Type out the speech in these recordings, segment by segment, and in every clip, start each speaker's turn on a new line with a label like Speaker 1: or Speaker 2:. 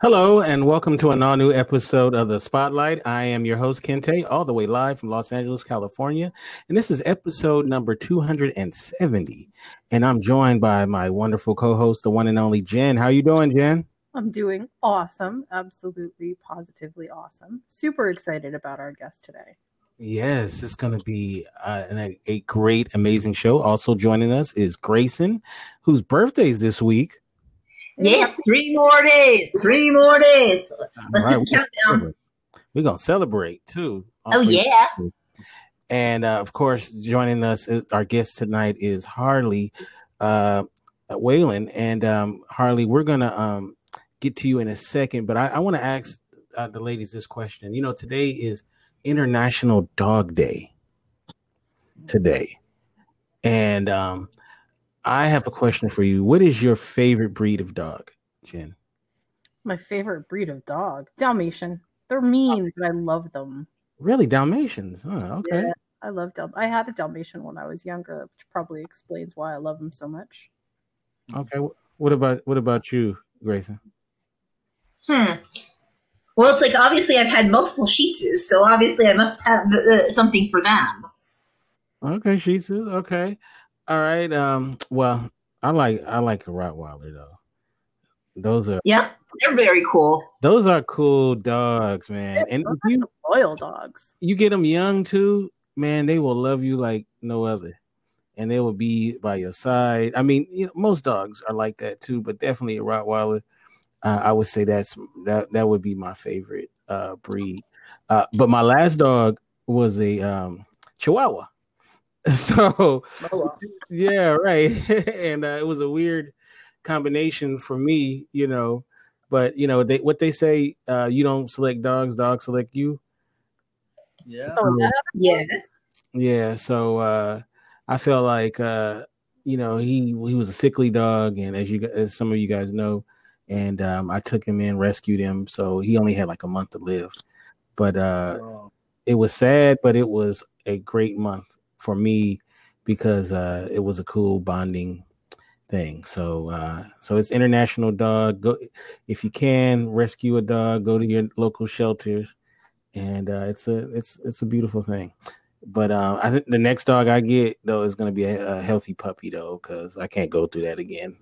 Speaker 1: Hello, and welcome to an all new episode of The Spotlight. I am your host, Kente, all the way live from Los Angeles, California. And this is episode number 270. And I'm joined by my wonderful co host, the one and only Jen. How are you doing, Jen?
Speaker 2: I'm doing awesome. Absolutely, positively awesome. Super excited about our guest today.
Speaker 1: Yes, it's going to be uh, a, a great, amazing show. Also joining us is Grayson, whose birthday is this week.
Speaker 3: Yes, three more days. Three more days. Let's right, hit the countdown.
Speaker 1: We're gonna celebrate too.
Speaker 3: Oh yeah.
Speaker 1: And uh, of course, joining us, our guest tonight is Harley uh, Wallen. And um, Harley, we're gonna um, get to you in a second, but I, I want to ask uh, the ladies this question. You know, today is International Dog Day. Today, and um, I have a question for you. What is your favorite breed of dog, Jen?
Speaker 2: My favorite breed of dog, Dalmatian. They're mean, but I love them.
Speaker 1: Really, Dalmatians? Oh, okay. Yeah,
Speaker 2: I love Dal. I had a Dalmatian when I was younger, which probably explains why I love them so much.
Speaker 1: Okay. What about what about you, Grayson?
Speaker 3: Hmm. Well, it's like obviously I've had multiple Shih Tzus, so obviously I must have uh, something for them.
Speaker 1: Okay, Shih Tzus. Okay. All right. Um. Well, I like I like a Rottweiler though. Those are
Speaker 3: yeah, they're very cool.
Speaker 1: Those are cool dogs, man. and
Speaker 2: you loyal dogs.
Speaker 1: You get them young too, man. They will love you like no other, and they will be by your side. I mean, you know, most dogs are like that too, but definitely a Rottweiler. Uh, I would say that's that that would be my favorite uh, breed. Uh, but my last dog was a um, Chihuahua. So, oh, yeah, right. and uh, it was a weird combination for me, you know. But you know, they what they say, uh, you don't select dogs, dogs select you.
Speaker 3: Yeah. So, yeah.
Speaker 1: Yeah. So uh, I felt like uh, you know he he was a sickly dog, and as you as some of you guys know, and um, I took him in, rescued him, so he only had like a month to live. But uh, wow. it was sad, but it was a great month for me because uh, it was a cool bonding thing. So uh, so it's International Dog. Go if you can rescue a dog, go to your local shelters, and uh, it's a it's it's a beautiful thing. But uh, I think the next dog I get though is going to be a, a, healthy puppy though, because I can't go through that again.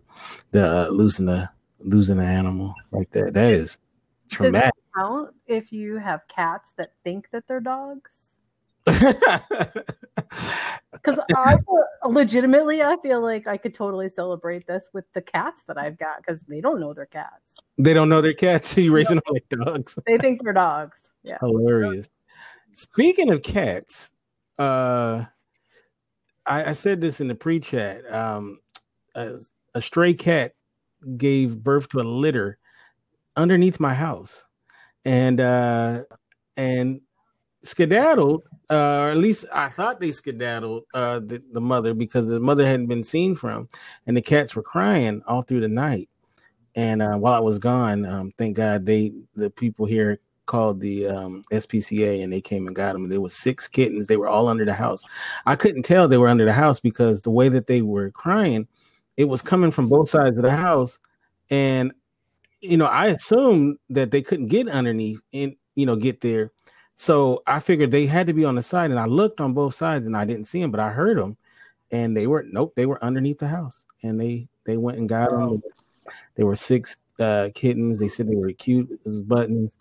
Speaker 1: The uh, losing the losing an animal like that that is traumatic.
Speaker 2: count if you have cats that think that they're dogs? Because I legitimately, I feel like I could totally celebrate this with the cats that I've got because they don't know they're cats.
Speaker 1: They don't know they're cats. You raising them like dogs.
Speaker 2: They think they're dogs. Yeah,
Speaker 1: hilarious. Speaking of cats, uh, I, I said this in the pre-chat. Um, a, a stray cat gave birth to a litter underneath my house, and uh, and skedaddled, uh, or at least I thought they skedaddled uh, the, the mother because the mother hadn't been seen from, and the cats were crying all through the night. And uh, while I was gone, um, thank God they the people here called the um, SPCA and they came and got them. There were six kittens. They were all under the house. I couldn't tell they were under the house because the way that they were crying, it was coming from both sides of the house, and you know I assumed that they couldn't get underneath and you know get there so I figured they had to be on the side, and I looked on both sides, and I didn't see them, but I heard them, and they were nope, they were underneath the house, and they they went and got them. They were six uh, kittens. They said they were cute as buttons,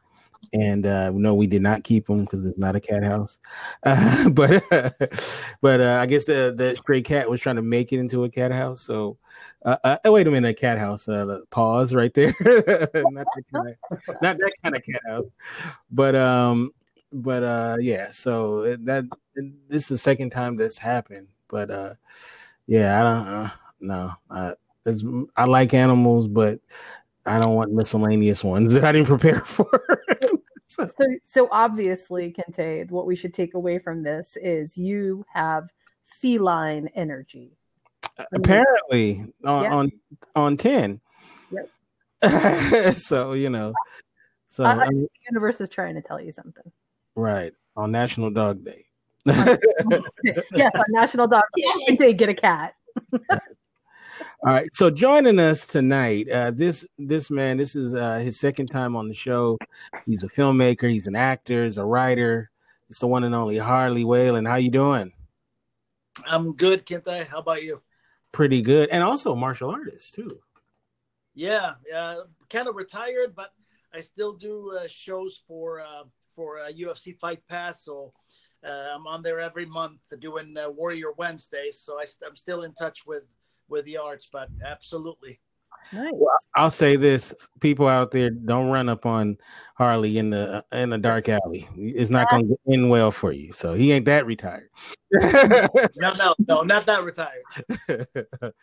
Speaker 1: and uh, no, we did not keep them because it's not a cat house. Uh, but but uh, I guess the the stray cat was trying to make it into a cat house. So uh, uh, oh, wait a minute, a cat house. Uh, pause right there. not, that kind of, not that kind of cat house. But um, but uh yeah so that this is the second time this happened but uh yeah i don't uh, no I, I like animals but i don't want miscellaneous ones that i didn't prepare for
Speaker 2: so, so obviously kente what we should take away from this is you have feline energy
Speaker 1: apparently on yeah. on, on 10
Speaker 2: yep.
Speaker 1: so you know so
Speaker 2: I, I the universe is trying to tell you something
Speaker 1: Right. On National Dog Day.
Speaker 2: yes, on National Dog Day, get a cat.
Speaker 1: All right. So joining us tonight, uh, this this man, this is uh, his second time on the show. He's a filmmaker. He's an actor. He's a writer. It's the one and only Harley Wallen. How you doing?
Speaker 4: I'm good, Kente. How about you?
Speaker 1: Pretty good, and also a martial artist too.
Speaker 4: Yeah, yeah. Kind of retired, but I still do uh, shows for uh, for uh, UFC Fight Pass. So uh, I'm on there every month doing uh, Warrior Wednesdays. So I, I'm still in touch with with the arts, but absolutely.
Speaker 1: Nice. Well, I'll say this: people out there, don't run up on Harley in the in the dark alley. It's not going to end well for you. So he ain't that retired.
Speaker 4: no, no, no, not that retired.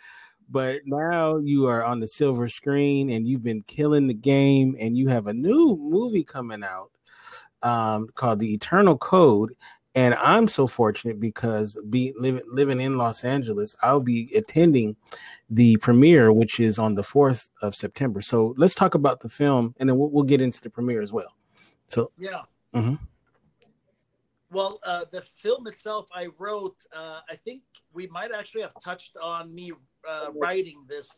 Speaker 1: but now you are on the silver screen, and you've been killing the game, and you have a new movie coming out um, called The Eternal Code, and I'm so fortunate because be living living in Los Angeles, I'll be attending the premiere, which is on the fourth of September. So let's talk about the film, and then we'll, we'll get into the premiere as well. So
Speaker 4: yeah.
Speaker 1: Mm-hmm.
Speaker 4: Well, uh, the film itself, I wrote. Uh, I think we might actually have touched on me uh, writing this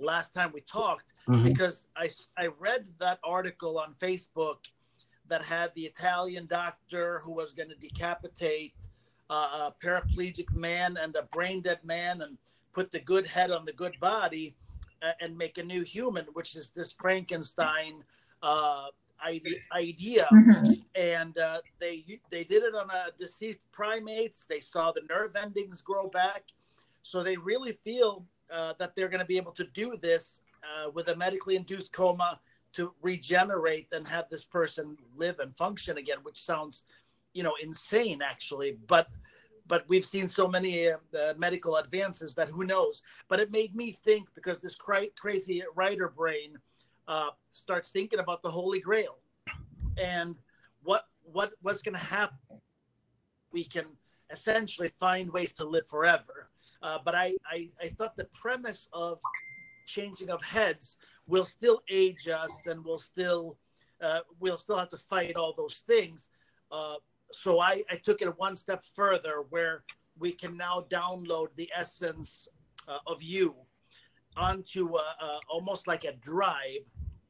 Speaker 4: last time we talked mm-hmm. because I I read that article on Facebook that had the Italian doctor who was going to decapitate uh, a paraplegic man and a brain dead man and put the good head on the good body uh, and make a new human, which is this Frankenstein uh, idea. Mm-hmm. And uh, they they did it on a deceased primates. They saw the nerve endings grow back, so they really feel uh, that they're going to be able to do this uh, with a medically induced coma to regenerate and have this person live and function again, which sounds, you know, insane actually. But but we've seen so many uh, medical advances that who knows. But it made me think because this cra- crazy writer brain uh, starts thinking about the Holy Grail and what what what's going to happen. We can essentially find ways to live forever. Uh, but I, I I thought the premise of changing of heads will still age us and we'll still uh, we'll still have to fight all those things. Uh, so I, I took it one step further where we can now download the essence uh, of you onto a, a, almost like a drive,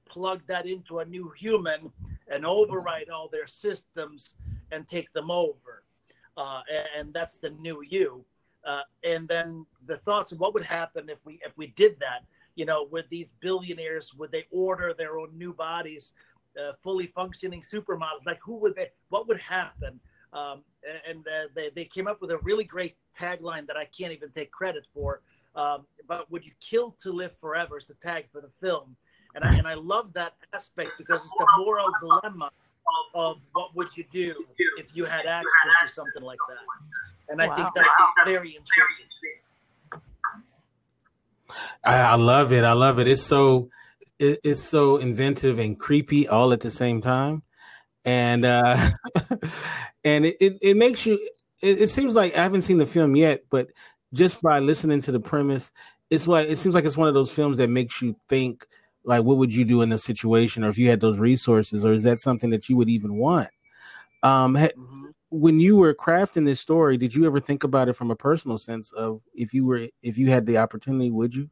Speaker 4: plug that into a new human and override all their systems and take them over. Uh, and, that's the new you. Uh, and then the thoughts of what would happen if we if we did that you know, with these billionaires, would they order their own new bodies, uh, fully functioning supermodels? Like, who would they? What would happen? Um, and uh, they they came up with a really great tagline that I can't even take credit for. Um, but would you kill to live forever? Is the tag for the film, and I and I love that aspect because it's the moral dilemma of what would you do if you had access to something like that. And I wow. think that's very intriguing.
Speaker 1: I, I love it. I love it. It's so it, it's so inventive and creepy all at the same time, and uh, and it, it, it makes you. It, it seems like I haven't seen the film yet, but just by listening to the premise, it's like it seems like it's one of those films that makes you think like what would you do in this situation or if you had those resources or is that something that you would even want um ha-. When you were crafting this story did you ever think about it from a personal sense of if you were if you had the opportunity would you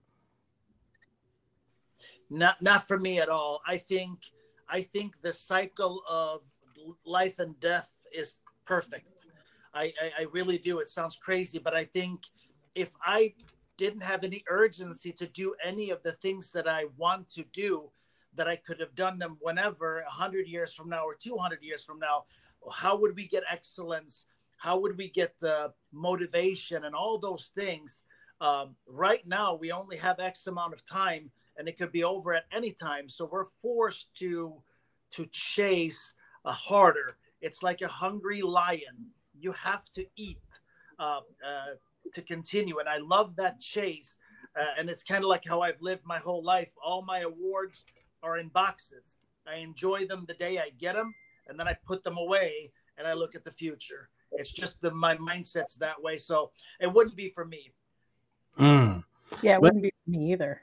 Speaker 4: not not for me at all. I think I think the cycle of life and death is perfect. I, I, I really do. It sounds crazy, but I think if I didn't have any urgency to do any of the things that I want to do, that I could have done them whenever, 100 years from now or 200 years from now, how would we get excellence? How would we get the motivation and all those things? Um, right now, we only have X amount of time and it could be over at any time. So we're forced to to chase uh, harder. It's like a hungry lion. You have to eat uh, uh, to continue, and I love that chase. Uh, and it's kind of like how I've lived my whole life. All my awards are in boxes. I enjoy them the day I get them, and then I put them away and I look at the future. It's just the my mindset's that way. So it wouldn't be for me.
Speaker 1: Mm.
Speaker 2: Yeah, it wouldn't be for me either.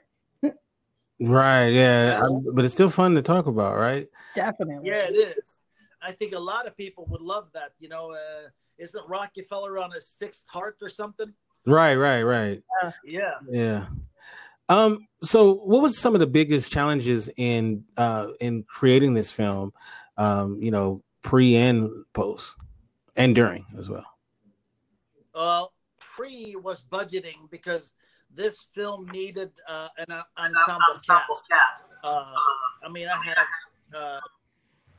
Speaker 1: Right. Yeah. I, but it's still fun to talk about, right?
Speaker 2: Definitely.
Speaker 4: Yeah, it is. I think a lot of people would love that. You know, uh, isn't Rockefeller on his sixth heart or something?
Speaker 1: Right. Right. Right.
Speaker 4: Uh, yeah.
Speaker 1: Yeah. Um, so what was some of the biggest challenges in uh in creating this film? Um, you know, pre and post and during as well.
Speaker 4: Well, pre was budgeting because this film needed uh, an uh, ensemble, ensemble cast. cast. Uh, I mean, I had uh,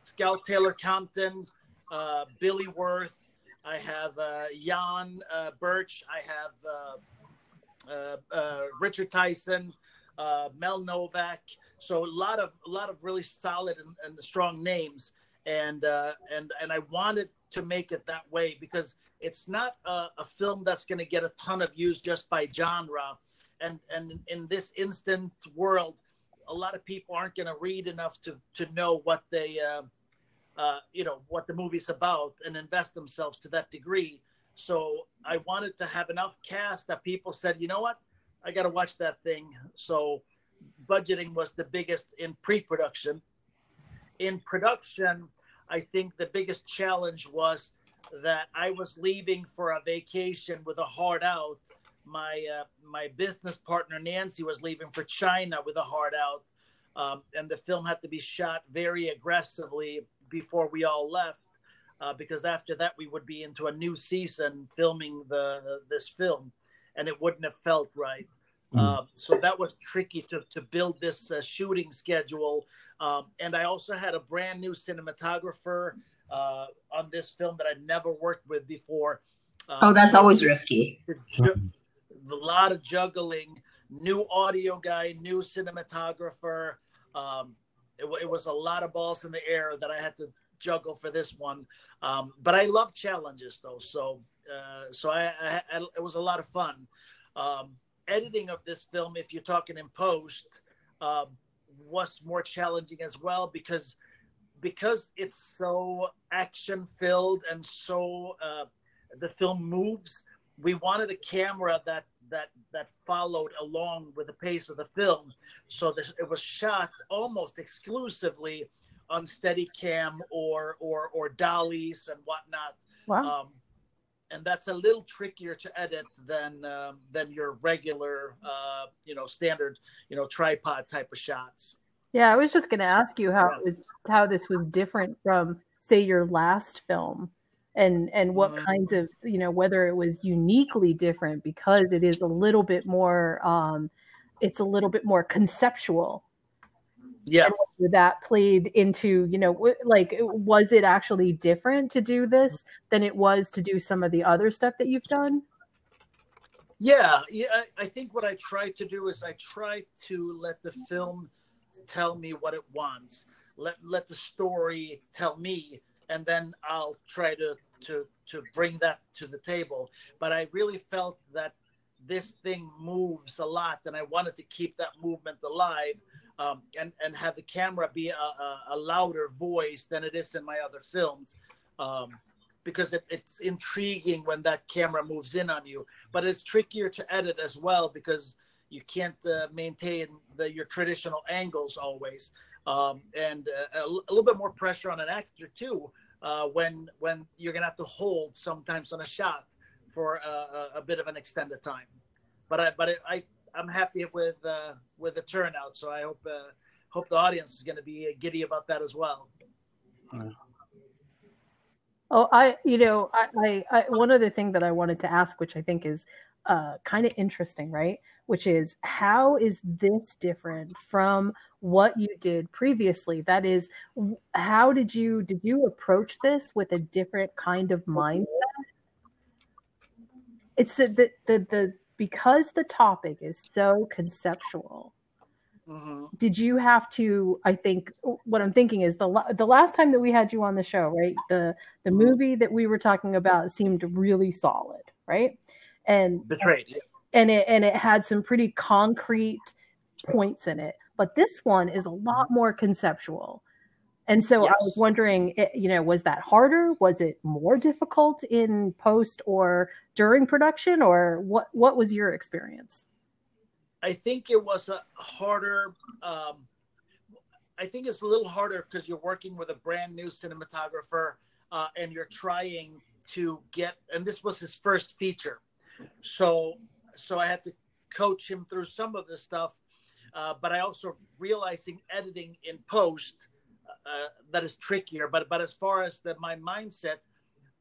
Speaker 4: Scout Taylor Compton, uh, Billy Wirth, I have uh, Jan uh, Birch. I have uh, Richard Tyson, Mel Novak. So a lot of a lot of really solid and, and strong names, and uh, and and I wanted to make it that way because it's not a, a film that's going to get a ton of views just by genre, and and in this instant world, a lot of people aren't going to read enough to to know what they uh, uh, you know what the movie's about and invest themselves to that degree. So I wanted to have enough cast that people said, you know what, I got to watch that thing. So budgeting was the biggest in pre-production. In production, I think the biggest challenge was that I was leaving for a vacation with a heart out. My uh, my business partner Nancy was leaving for China with a heart out, um, and the film had to be shot very aggressively before we all left, uh, because after that we would be into a new season filming the this film, and it wouldn't have felt right. Mm. Uh, so that was tricky to to build this uh, shooting schedule um, and I also had a brand new cinematographer uh, on this film that I'd never worked with before.
Speaker 3: Uh, oh, that's always risky.
Speaker 4: A lot of juggling. New audio guy, new cinematographer. Um, it, it, was a lot of balls in the air that I had to juggle for this one. Um, but I love challenges though, so uh, so I, I, I, it was a lot of fun. Um, editing of this film, if you're talking in post, um, was more challenging as well because because it's so action filled and so uh, the film moves we wanted a camera that that that followed along with the pace of the film so that it was shot almost exclusively on steady cam or or or dollies and whatnot wow. Um, and that's a little trickier to edit than um, than your regular uh, you know standard you know tripod type of shots.
Speaker 2: Yeah i was just going to ask you how it was how this was different from say your last film and and what mm-hmm. kinds of you know whether it was uniquely different because it is a little bit more um it's a little bit more conceptual
Speaker 4: yeah.
Speaker 2: that played into you know like was it actually different to do this than it was to do some of the other stuff that you've done?
Speaker 4: Yeah yeah i think what i try to do is i try to let the film tell me what it wants let let the story tell me and then i'll try to to to bring that to the table. But i really felt that this thing moves a lot and i wanted to keep that movement alive um, and and have the camera be a, a, a, louder voice than it is in my other films, um, because it, it's intriguing when that camera moves in on you. But it's trickier to edit as well because you can't uh, maintain the, your traditional angles always, um, and uh, a, a, little bit more pressure on an actor too uh, when when you're gonna have to hold sometimes on a shot for a, a bit of an extended time. But I but it, I I'm happy with uh, with the turnout. So I hope uh, hope the audience is going to be giddy about that as well.
Speaker 2: Oh, I you know I, I, I one other thing that I wanted to ask, which I think is uh, kind of interesting, right? Which is how is this different from what you did previously? That is, how did you did you approach this with a different kind of mindset? It's the the the, the because the topic is so conceptual mm-hmm. did you have to i think what i'm thinking is the the last time that we had you on the show right the the mm-hmm. movie that we were talking about seemed really solid right and
Speaker 4: betrayed
Speaker 2: and it and it had some pretty concrete points in it but this one is a lot more conceptual and so yes. I was wondering, eh, you know, was that harder? Was it more difficult in post or during production, or what? What was your experience?
Speaker 4: I think it was a harder. Um, I think it's a little harder because you're working with a brand new cinematographer uh, and you're trying to get. And this was his first feature, so so I had to coach him through some of this stuff. Uh, but I also realizing editing in post uh, that is trickier. But but as far as the, my mindset,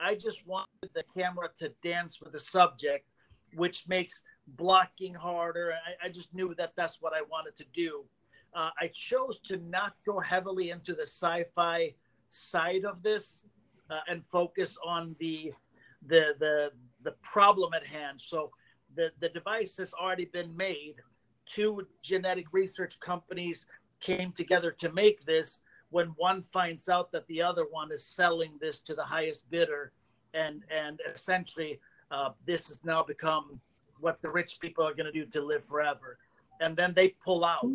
Speaker 4: I just wanted the camera to dance with the subject, which makes blocking harder. I, I just knew that that's what I wanted to do. Uh, I chose to not go heavily into the sci-fi side of this uh, and focus on the the the the problem at hand. So the the device has already been made. Two genetic research companies came together to make this. When one finds out that the other one is selling this to the highest bidder, and and essentially uh, this has now become what the rich people are going to do to live forever, and then they pull out.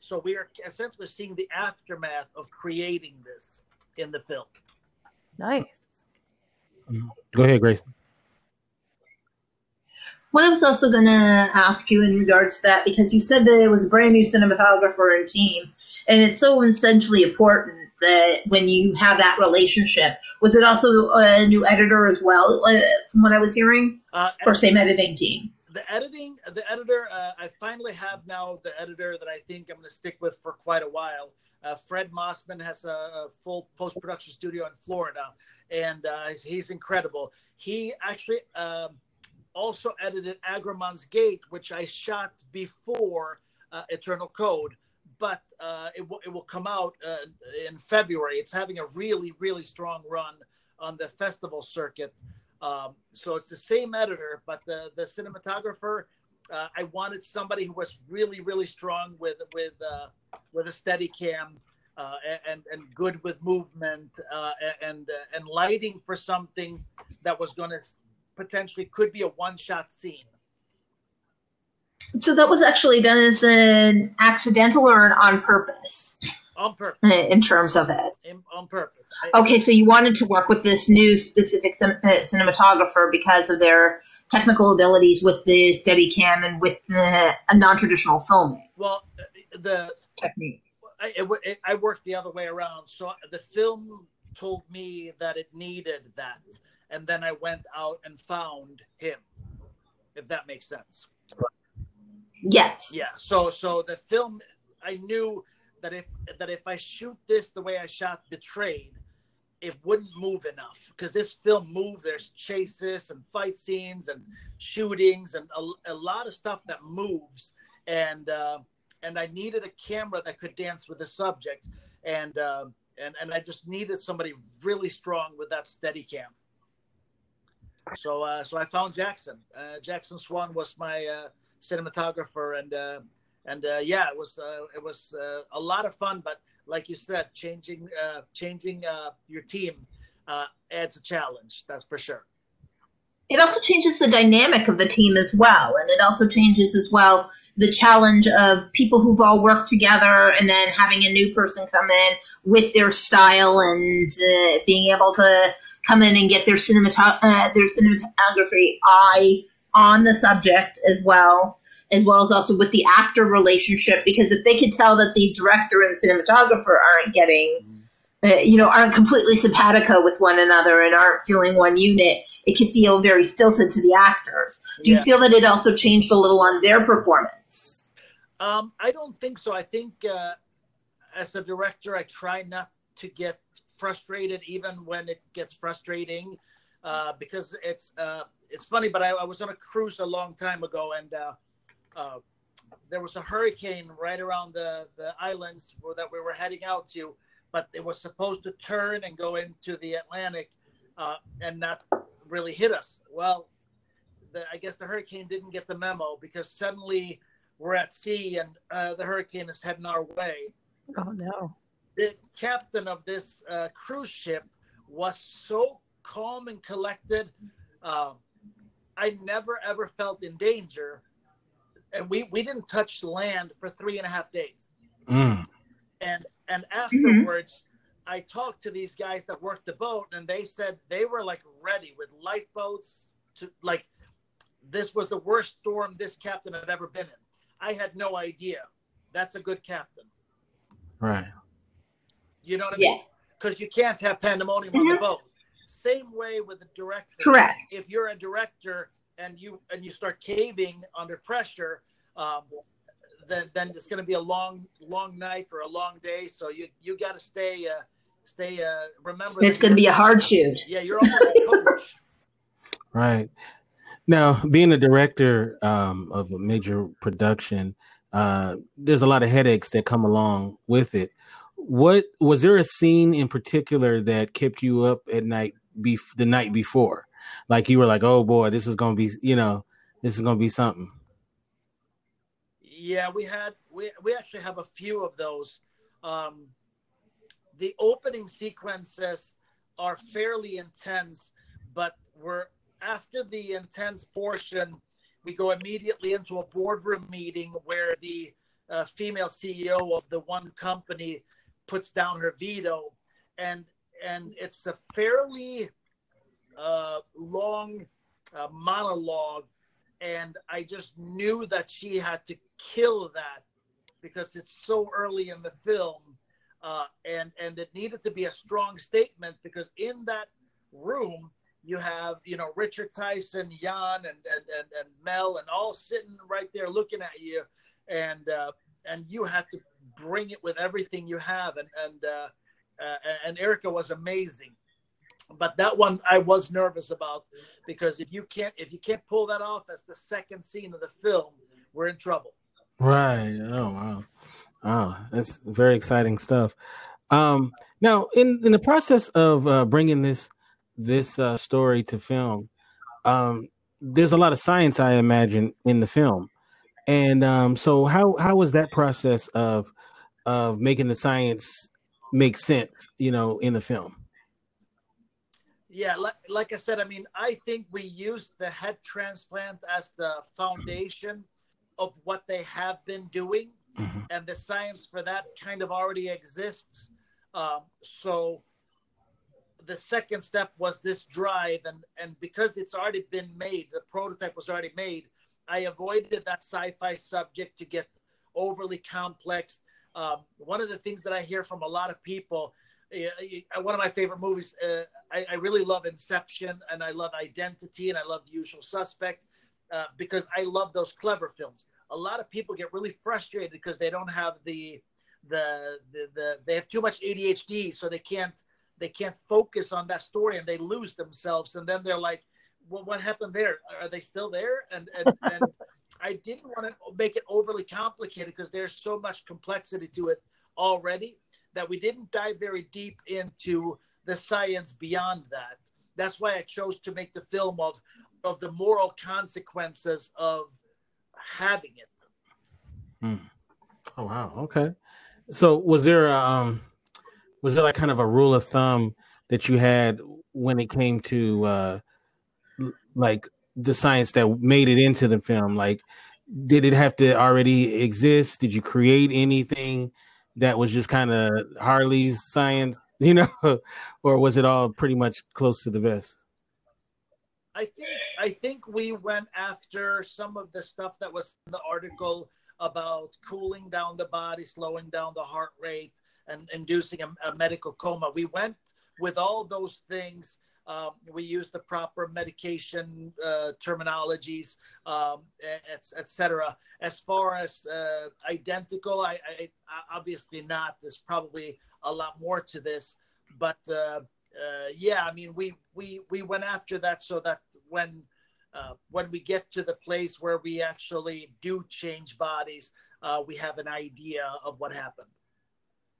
Speaker 4: So we are essentially seeing the aftermath of creating this in the film.
Speaker 2: Nice.
Speaker 1: Go ahead, Grace.
Speaker 3: Well, I was also going to ask you in regards to that because you said that it was a brand new cinematographer and team, and it's so essentially important that when you have that relationship, was it also a new editor as well, uh, from what I was hearing,
Speaker 4: Uh,
Speaker 3: or same editing team?
Speaker 4: the editing the editor uh, i finally have now the editor that i think i'm going to stick with for quite a while. Uh, fred mossman has a, a full post-production studio in florida and uh, he's incredible. He actually um, also edited agramon's gate which i shot before uh, eternal code but uh, it, w- it will come out uh, in february it's having a really really strong run on the festival circuit um, so it's the same editor, but the the cinematographer, uh, I wanted somebody who was really really strong with with uh, with a steady cam. Uh, and and good with movement uh, and and lighting for something that was going to potentially could be a one shot scene.
Speaker 3: So that was actually done as an accidental or an on purpose
Speaker 4: on purpose.
Speaker 3: uh, in terms of it.
Speaker 4: In, on purpose. I,
Speaker 3: Okay, so you wanted to work with this new specific cin- uh, cinematographer because of their technical abilities with the Steadicam and with the a non-traditional filming
Speaker 4: well, the
Speaker 3: technique.
Speaker 4: I, it, I worked the other way around. So the film told me that it needed that, and then I went out and found him. If that makes sense.
Speaker 3: Yes.
Speaker 4: Yeah. So so the film, I knew that if that if I shoot this the way I shot Betrayed, it wouldn't move enough because this film moved. There's chases and fight scenes and shootings and a, a lot of stuff that moves. And uh, and I needed a camera that could dance with the subject. And uh, and and I just needed somebody really strong with that steady cam. So uh, so I found Jackson. Uh, Jackson Swan was my uh, cinematographer, and uh, and uh, yeah, it was uh, it was uh, a lot of fun. But like you said, changing uh, changing uh, your team uh, adds a challenge. That's for sure.
Speaker 3: It also changes the dynamic of the team as well, and it also changes as well the challenge of people who've all worked together and then having a new person come in with their style and uh, being able to come in and get their cinematog- uh, their cinematography eye on the subject as well as well as also with the actor relationship because if they could tell that the director and cinematographer aren't getting uh, you know aren't completely simpatico with one another and aren't feeling one unit it could feel very stilted to the actors. Do you feel that it also changed a little on their performance?
Speaker 4: Um, I don't think so. I think uh, as a director, I try not to get frustrated, even when it gets frustrating, uh, because it's uh, it's funny. But I, I was on a cruise a long time ago, and uh, uh, there was a hurricane right around the the islands where, that we were heading out to, but it was supposed to turn and go into the Atlantic uh, and not really hit us. Well, the, I guess the hurricane didn't get the memo because suddenly we're at sea and uh, the hurricane is heading our way.
Speaker 2: Oh no.
Speaker 4: The captain of this uh, cruise ship was so calm and collected. Um, I never ever felt in danger, and we we didn't touch land for three and a half days.
Speaker 1: Mm.
Speaker 4: And and afterwards, I talked to these guys that worked the boat, and they said they were like ready with lifeboats to like. This was the worst storm this captain had ever been in. I had no idea. That's a good captain.
Speaker 1: Right.
Speaker 4: You know what I
Speaker 3: yeah
Speaker 4: mean? Because you can't have pandemonium on the boat. Same way with the director.
Speaker 3: correct
Speaker 4: If you're a director and you and you start caving under pressure, um, then then it's going to be a long long night or a long day. So you you got to stay uh, stay. Uh, remember,
Speaker 3: it's going to be a hard shoot.
Speaker 4: Yeah, you're almost coach.
Speaker 1: Right. Now, being a director um, of a major production, uh, there's a lot of headaches that come along with it. What was there a scene in particular that kept you up at night bef- the night before? Like you were like, "Oh boy, this is to be, you know, this is to be something."
Speaker 4: Yeah, we had we we actually have a few of those. Um, the opening sequences are fairly intense, but we're after the intense portion, we go immediately into a boardroom meeting where the uh, female CEO of the one company puts down her veto, and and it's a fairly uh, long uh, monologue, and I just knew that she had to kill that because it's so early in the film, uh, and and it needed to be a strong statement because in that room you have you know Richard Tyson, Jan, and and and, and Mel, and all sitting right there looking at you, and uh, and you had to bring it with everything you have, and and uh, uh, and Erica was amazing. But that one I was nervous about because if you can't if you can't pull that off as the second scene of the film, we're in trouble.
Speaker 1: Right. Oh wow. Oh, that's very exciting stuff. Um, now, in in the process of uh, bringing this this uh, story to film, um, there's a lot of science, I imagine, in the film. And um, so, how how was that process of of making the science make sense, you know, in the film?
Speaker 4: Yeah, like, like I said, I mean, I think we used the head transplant as the foundation of what they have been doing, mm-hmm. and the science for that kind of already exists. Um, so the second step was this drive, and and because it's already been made, the prototype was already made. I avoided that sci-fi subject to get overly complex. Um, one of the things that I hear from a lot of people, uh, one of my favorite movies, uh, I, I, really love Inception, and I love Identity, and I love The Usual Suspect, uh, because I love those clever films a lot of people get really frustrated because they don't have the the, the the they have too much ADHD, so they can't they can't focus on that story and they lose themselves. And then they're like, "Well, what happened there? Are they still there?" And and, and I didn't want to make it overly complicated because there's so much complexity to it already that we didn't dive very deep into the science beyond that. That's why I chose to make the film of of the moral consequences of having it.
Speaker 1: Hmm. Oh wow. Okay. So was there a, um was there like kind of a rule of thumb that you had when it came to uh like the science that made it into the film? Like did it have to already exist? Did you create anything that was just kind of Harley's science, you know, or was it all pretty much close to the vest?
Speaker 4: I think I think we went after some of the stuff that was in the article about cooling down the body, slowing down the heart rate, and inducing a, a medical coma. We went with all those things. Um, we use the proper medication uh, terminologies, um, etc. Et as far as uh, identical, I, I, obviously not. There's probably a lot more to this, but uh, uh, yeah, I mean, we we we went after that so that when uh, when we get to the place where we actually do change bodies, uh, we have an idea of what happened.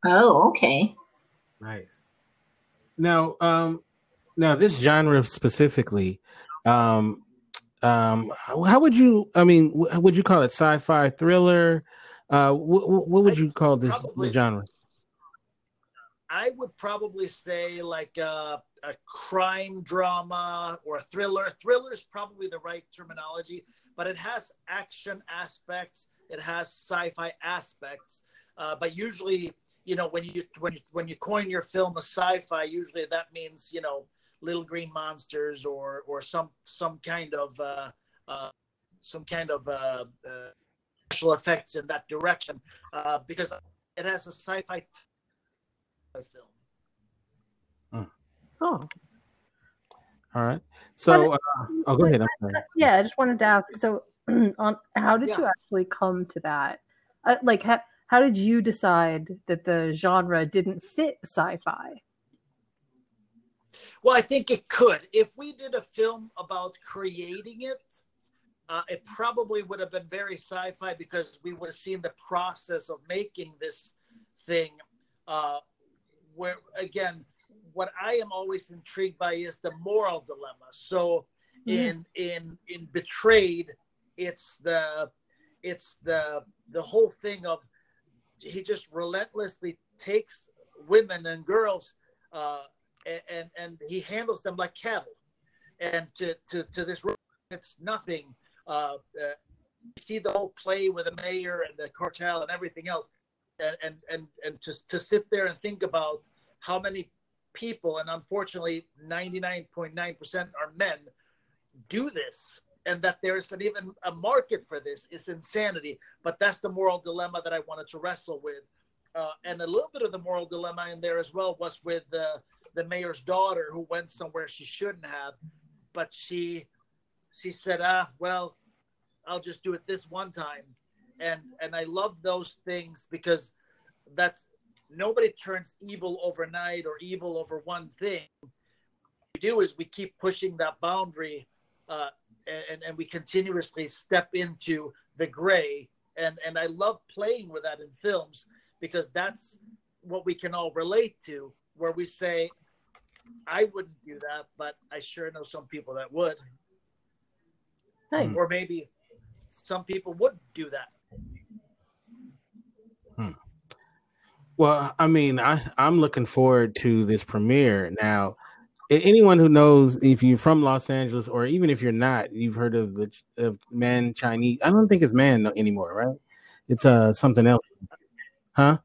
Speaker 3: Oh, okay.
Speaker 1: Nice. Now, um, now this genre specifically, um, um, how would you? I mean, would you call it sci-fi thriller? Uh, what, what would you call this probably, genre?
Speaker 4: I would probably say like a, a crime drama or a thriller. Thriller is probably the right terminology, but it has action aspects. It has sci-fi aspects. Uh, but usually, you know, when you when you when you coin your film a sci-fi, usually that means you know little green monsters or or some some kind of uh, uh, some kind of uh, uh, special effects in that direction uh, because it has a sci-fi film.
Speaker 1: Hmm. Oh. All right. So, uh, oh, go ahead.
Speaker 2: Yeah, I just wanted to ask. So, on how did
Speaker 4: Yeah.
Speaker 2: you actually come to that? Uh, like, how, how did you decide that the genre didn't fit sci-fi?
Speaker 4: Well, I think it could. If we did a film about creating it, uh, it probably would have been very sci-fi because we would have seen the process of making this thing. Uh, where again, what I am always intrigued by is the moral dilemma. So in in in Betrayed, it's the it's the the whole thing of he just relentlessly takes women and girls uh, and, and he handles them like cattle. And to to to this, it's nothing. Uh, uh, see the whole play with the mayor and the cartel and everything else, and and and and to to sit there and think about how many people, and unfortunately, ninety nine point nine percent are men, do this. And that there's an even a market for this is insanity. But that's the moral dilemma that I wanted to wrestle with. Uh, and a little bit of the moral dilemma in there as well was with the the mayor's daughter who went somewhere she shouldn't have, but she she said, ah, well, I'll just do it this one time, and and I love those things because that's nobody turns evil overnight or evil over one thing. What we do is we keep pushing that boundary, uh, and and we continuously step into the gray, and and I love playing with that in films because that's what we can all relate to, where we say, I wouldn't do that, but I sure know some people that would.
Speaker 2: Nice.
Speaker 4: Or maybe some people would do that.
Speaker 1: Well, I mean, I I'm looking forward to this premiere. Now, anyone who knows if you're from Los Angeles or even if you're not, you've heard of the of Mann Chinese. I don't think it's Mann anymore, right? It's uh something else, huh?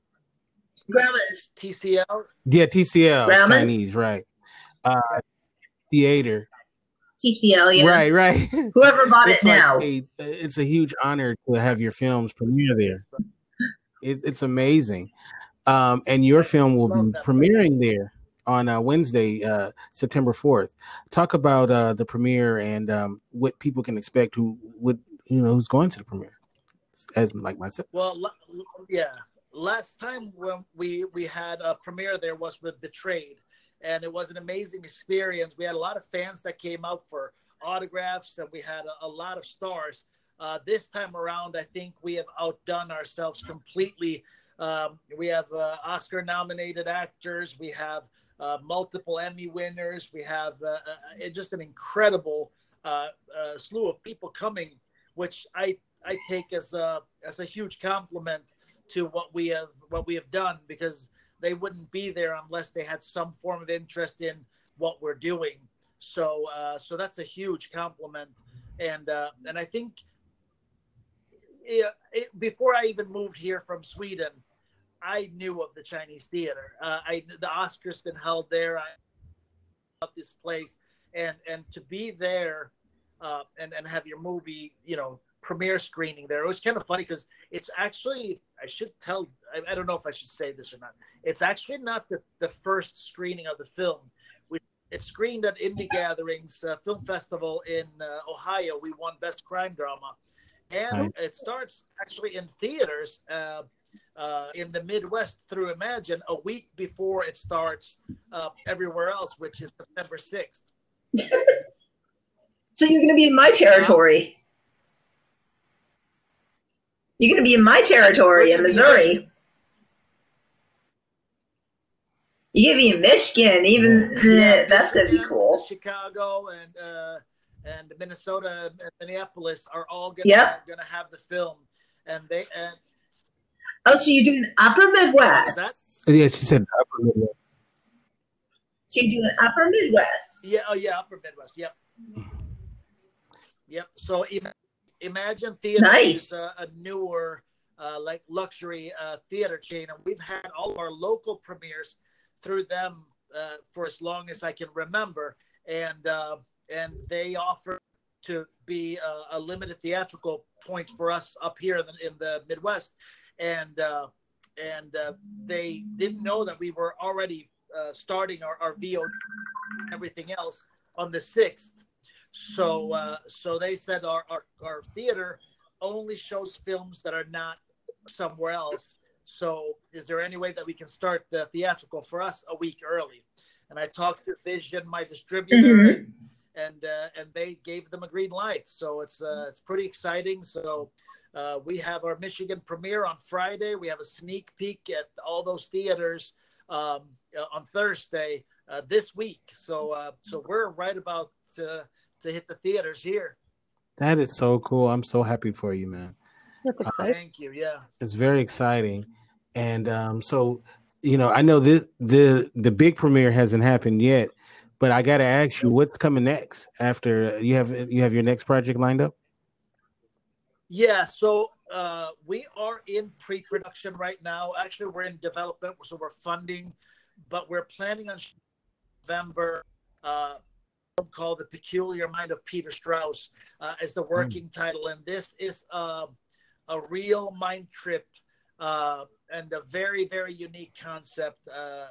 Speaker 3: Grauman's
Speaker 4: TCL.
Speaker 1: Yeah, TCL
Speaker 3: Grauman's?
Speaker 1: Chinese, right? Uh, theater,
Speaker 3: TCL, yeah.
Speaker 1: right, right.
Speaker 3: Whoever bought it
Speaker 1: like
Speaker 3: now.
Speaker 1: a, it's a huge honor to have your films premiere there. It, it's amazing, um, and your film will be premiering there on uh, Wednesday, uh, September fourth. Talk about uh, the premiere and um, what people can expect who would you know who's going to the premiere, as like myself.
Speaker 4: Well, yeah. Last time when we we had a premiere there was with Betrayed, and it was an amazing experience. We had a lot of fans that came out for autographs, and we had a, a lot of stars. Uh, this time around, I think we have outdone ourselves completely. Um, we have uh, Oscar-nominated actors. We have uh, multiple Emmy winners. We have uh, uh, just an incredible uh, uh, slew of people coming, which I I take as a as a huge compliment to what we have what we have done because they wouldn't be there unless they had some form of interest in what we're doing. So uh, so that's a huge compliment, and uh, and I think yeah, it, before I even moved here from Sweden, I knew of the Chinese theater. Uh, I the Oscars been held there. I love this place, and and to be there, uh, and and have your movie, you know, premiere screening there. It was kind of funny because it's actually I should tell. I, I don't know if I should say this or not. It's actually not the the first screening of the film. We it screened at Indie Gatherings uh, Film Festival in uh, Ohio. We won Best Crime Drama, and
Speaker 1: Right.
Speaker 4: it starts actually in theaters. Uh, uh, in the Midwest through Imagine a week before it starts uh, everywhere else, which is September 6th.
Speaker 3: So you're going to be in my territory. You're going to be in my territory in Missouri. You're going to be in Michigan. Even
Speaker 4: Yeah,
Speaker 3: that's going to be cool.
Speaker 4: Chicago and uh, and Minnesota and Minneapolis are all gonna
Speaker 3: Yep.
Speaker 4: gonna have the film, and they and
Speaker 3: Oh, so you're doing Upper Midwest.
Speaker 1: Yeah, she said upper Midwest.
Speaker 3: So you're doing Upper Midwest.
Speaker 4: yeah oh yeah Upper Midwest yep yep. So im- Imagine Theater
Speaker 3: Nice.
Speaker 4: is a, a newer uh, like luxury uh, theater chain, and we've had all of our local premieres through them uh, for as long as I can remember, and uh, and they offer to be a, a limited theatrical point for us up here in the, in the Midwest, and uh, and uh, they didn't know that we were already uh, starting our, our VOD everything else on the sixth. So uh, so they said our, our our theater only shows films that are not somewhere else. So is there any way that we can start the theatrical for us a week early? And I talked to Vision, my distributor,
Speaker 3: Mhm.
Speaker 4: and and, uh, and they gave them a green light. So it's uh, it's pretty exciting. So uh, we have our Michigan premiere on Friday. We have a sneak peek at all those theaters um, uh, on Thursday uh, this week. So uh, so we're right about to to hit the theaters here.
Speaker 1: That is so cool. I'm so happy for you, man.
Speaker 2: That's exciting.
Speaker 4: Thank you. Yeah.
Speaker 1: It's very exciting. And um, so, you know, I know this the the big premiere hasn't happened yet, but I got to ask you, what's coming next after you have you have your next project lined up?
Speaker 4: Yeah, so uh, we are in pre-production right now. Actually, we're in development, so we're funding, but we're planning on November. Uh, film called "The Peculiar Mind of Peter Strauss" uh, as the working title, and this is uh, a real mind trip uh, and a very, very unique concept. Uh,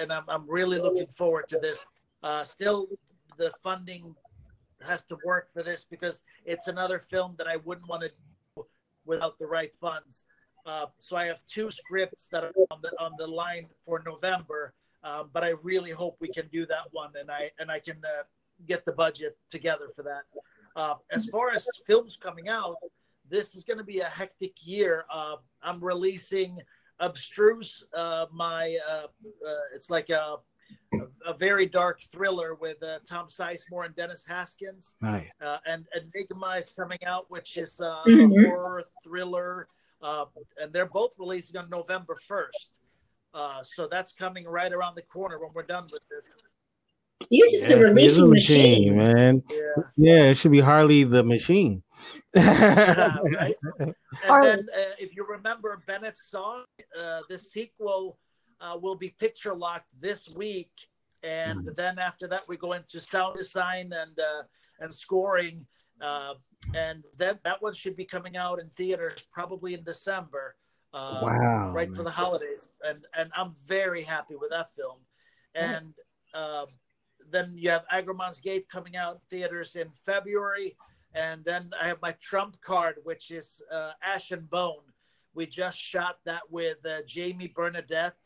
Speaker 4: and I'm, I'm really looking forward to this. Uh, still, the funding has to work for this because it's another film that I wouldn't want to do without the right funds. Uh, so I have two scripts that are on the on the line for November, um, but I really hope we can do that one, and I and I can uh, get the budget together for that. Uh, as far as films coming out, this is going to be a hectic year. Uh, I'm releasing Abstruse, uh, my uh, uh, it's like a, a, a very dark thriller with uh, Tom Sizemore and Dennis Haskins.
Speaker 1: Nice.
Speaker 4: Uh, and Enigma is coming out, which is uh,
Speaker 3: Mhm.
Speaker 4: a horror thriller, uh, and they're both releasing on November first. Uh, so that's coming right around the corner when we're done with this.
Speaker 3: You're just a
Speaker 1: Yeah,
Speaker 3: releasing
Speaker 1: the
Speaker 3: machine.
Speaker 1: man.
Speaker 4: Yeah,
Speaker 1: Yeah, it should be Harley the Machine.
Speaker 4: right. And
Speaker 2: Harley.
Speaker 4: then, uh, if you remember Bennett's song, uh, the sequel uh, will be picture locked this week, and then after that we go into sound design and uh, and scoring, uh, and then that one should be coming out in theaters probably in December. Uh,
Speaker 1: wow.
Speaker 4: right for the holidays, and and I'm very happy with that film. And um, then you have Agramon's Gate coming out in theaters in February, and then I have my trump card, which is uh, Ash and Bone. We just shot that with uh, Jamie Bernadette.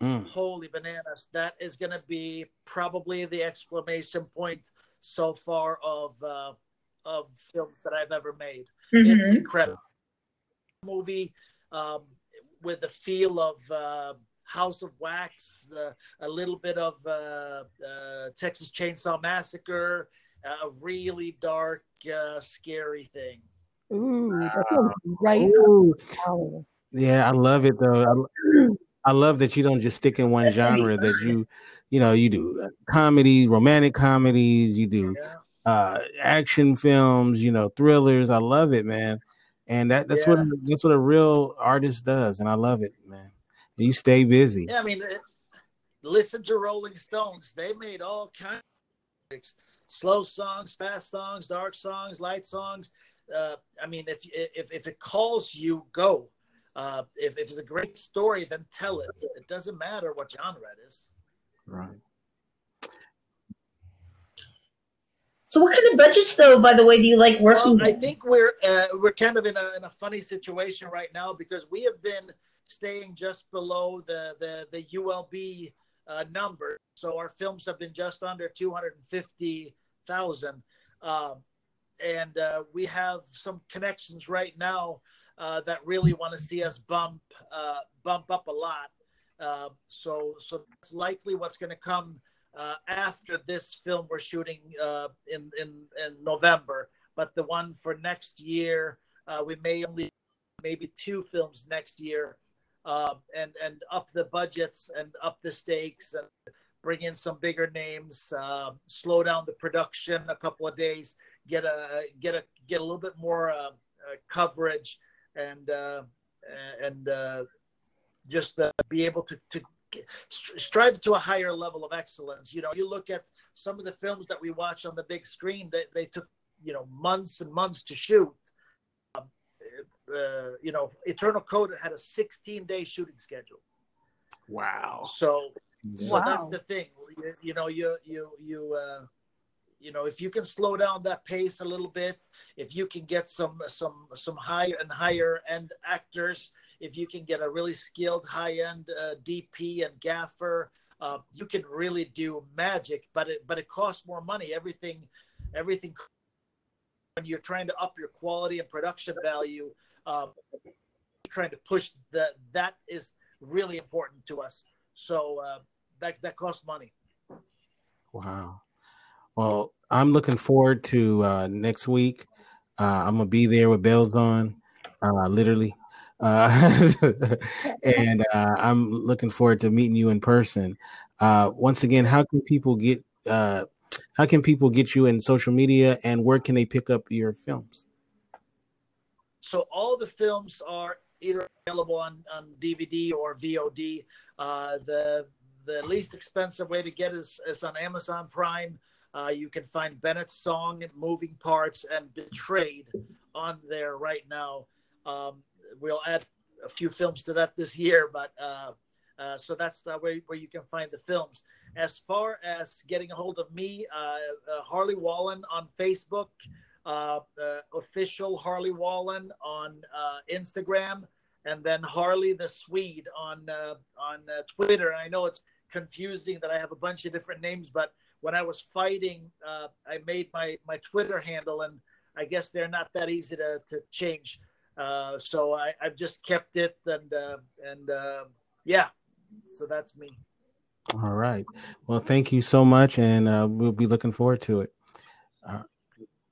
Speaker 1: Mm.
Speaker 4: Holy bananas! That is going to be probably the exclamation point so far of uh, of films that I've ever made. It's
Speaker 3: Mhm.
Speaker 4: incredible movie um, with the feel of uh, House of Wax, uh, a little bit of uh, uh, Texas Chainsaw Massacre, a really dark, uh, scary thing.
Speaker 2: Ooh, right.
Speaker 1: Ooh.
Speaker 2: up my alley.
Speaker 1: Yeah, I love it though. I, I love that you don't just stick in one genre. That you, you know, you do uh, comedy, romantic comedies. You do
Speaker 4: Yeah.
Speaker 1: uh, action films. You know, thrillers. I love it, man. And that that's what that's what a real artist does, and I love it, man. You stay busy.
Speaker 4: Yeah, I mean, listen to Rolling Stones. They made all kinds of slow songs, fast songs, dark songs, light songs. Uh, I mean, if, if if it calls you, go. Uh, if, if it's a great story, then tell it. It doesn't matter what genre it is.
Speaker 1: Right.
Speaker 3: So, what kind of budgets, though, by the way, do you like working
Speaker 4: Well, I think we're uh, we're kind of in a in a funny situation right now because we have been staying just below the the the ULB uh, number. So our films have been just under two hundred and fifty thousand, um, and uh, we have some connections right now uh, that really want to see us bump uh, bump up a lot. Uh, so so that's likely what's going to come uh, after this film we're shooting uh, in, in in November. But the one for next year, uh, we may only maybe two films next year, uh, and and up the budgets and up the stakes and bring in some bigger names, uh, slow down the production a couple of days, get a get a get a little bit more uh, uh, coverage, and uh, and uh, just be able to to strive to a higher level of excellence. You know, you look at some of the films that we watch on the big screen; they they took you know months and months to shoot. Um, uh, you know, Eternal Code had a 16 day shooting schedule.
Speaker 1: Wow.
Speaker 4: So, so
Speaker 2: Wow.
Speaker 4: that's the thing. You, you know, you you you uh, you know, if you can slow down that pace a little bit, if you can get some some some higher and higher end actors, if you can get a really skilled high end uh, DP and gaffer, uh, you can really do magic. But it but it costs more money. Everything everything when you're trying to up your quality and production value, um, trying to push that that is really important to us. So uh, that that costs money.
Speaker 1: Wow. Well, I'm looking forward to uh, next week. Uh, I'm gonna be there with bells on, uh, literally, uh, and uh, I'm looking forward to meeting you in person. Uh, once again, how can people get how can people get you in social media, and where can they pick up your films?
Speaker 4: So all the films are either available on, on DVD or VOD. the the least expensive way to get is, is on Amazon Prime. Uh, you can find Bennett's song, Moving Parts, and Betrayed on there right now. Um, we'll add a few films to that this year, but uh, uh, so that's the way where you can find the films. As far as getting a hold of me, uh, uh, Harley Wallen on Facebook, uh, official Harley Wallen on Instagram, and then Harley the Swede on on Twitter. And I know it's confusing that I have a bunch of different names, but when I was fighting, uh, I made my my Twitter handle, and I guess they're not that easy to to change. Uh, so I, I've just kept it, and uh, and uh, yeah, so that's me.
Speaker 1: All right. Well, thank you so much, and uh, we'll be looking forward to it.
Speaker 4: Uh,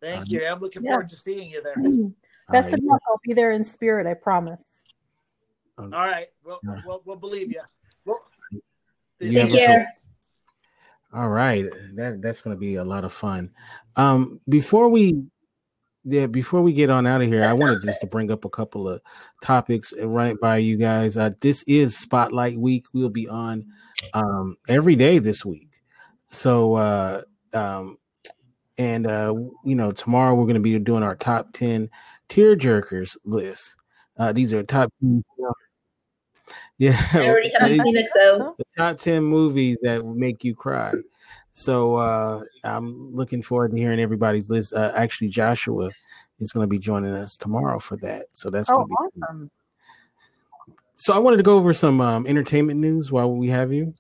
Speaker 4: thank you. I'm looking yeah. forward to seeing you there.
Speaker 2: Best right. of luck. I'll be there in spirit. I promise.
Speaker 4: All right. Well, we'll, we'll believe you. Well,
Speaker 3: Take care.
Speaker 1: All right, that that's going to be a lot of fun. Um, before we, yeah, before we get on out of here, I wanted just to bring up a couple of topics right by you guys. Uh, this is Spotlight Week. We'll be on um, every day this week. So, uh, um, and uh, you know, tomorrow we're going to be doing our top ten tear jerkers list. Uh, these are top yeah,
Speaker 3: I already have it. So
Speaker 1: the top ten movies that make you cry. So uh, I'm looking forward to hearing everybody's list. Uh, actually, Joshua is going to be joining us tomorrow for that. So that's going to be oh, awesome. Cool. So I wanted to go over some um, entertainment news while we have you.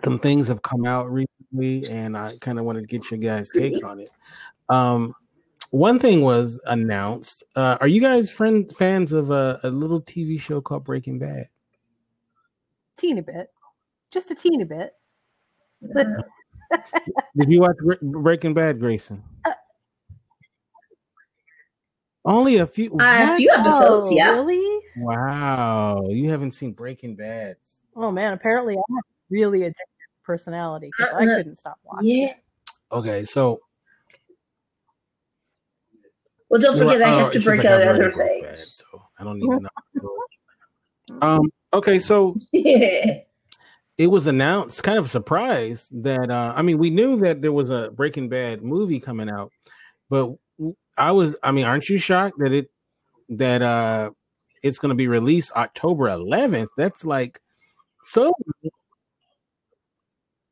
Speaker 1: Some things have come out recently, and I kind of wanted to get your guys' take on it. Um, one thing was announced. Uh, are you guys friend fans of a, a, little TV show called Breaking Bad?
Speaker 2: Teeny bit, just a teeny bit.
Speaker 1: Did you watch Breaking Bad, Grayson? Uh, Only a few.
Speaker 3: Uh, a few episodes, oh, yeah.
Speaker 2: Really?
Speaker 1: Wow, you haven't seen Breaking Bad.
Speaker 2: Oh man, apparently I have really addictive personality because uh, I couldn't stop watching. Yeah.
Speaker 1: Okay, so
Speaker 3: well, don't forget, I have oh, to break like out other things. Bad,
Speaker 1: so I don't need to know. um. Okay, so it was announced, kind of a surprise that uh, I mean, we knew that there was a Breaking Bad movie coming out, but I was, I mean, aren't you shocked that it that uh it's going to be released October 11th? That's like so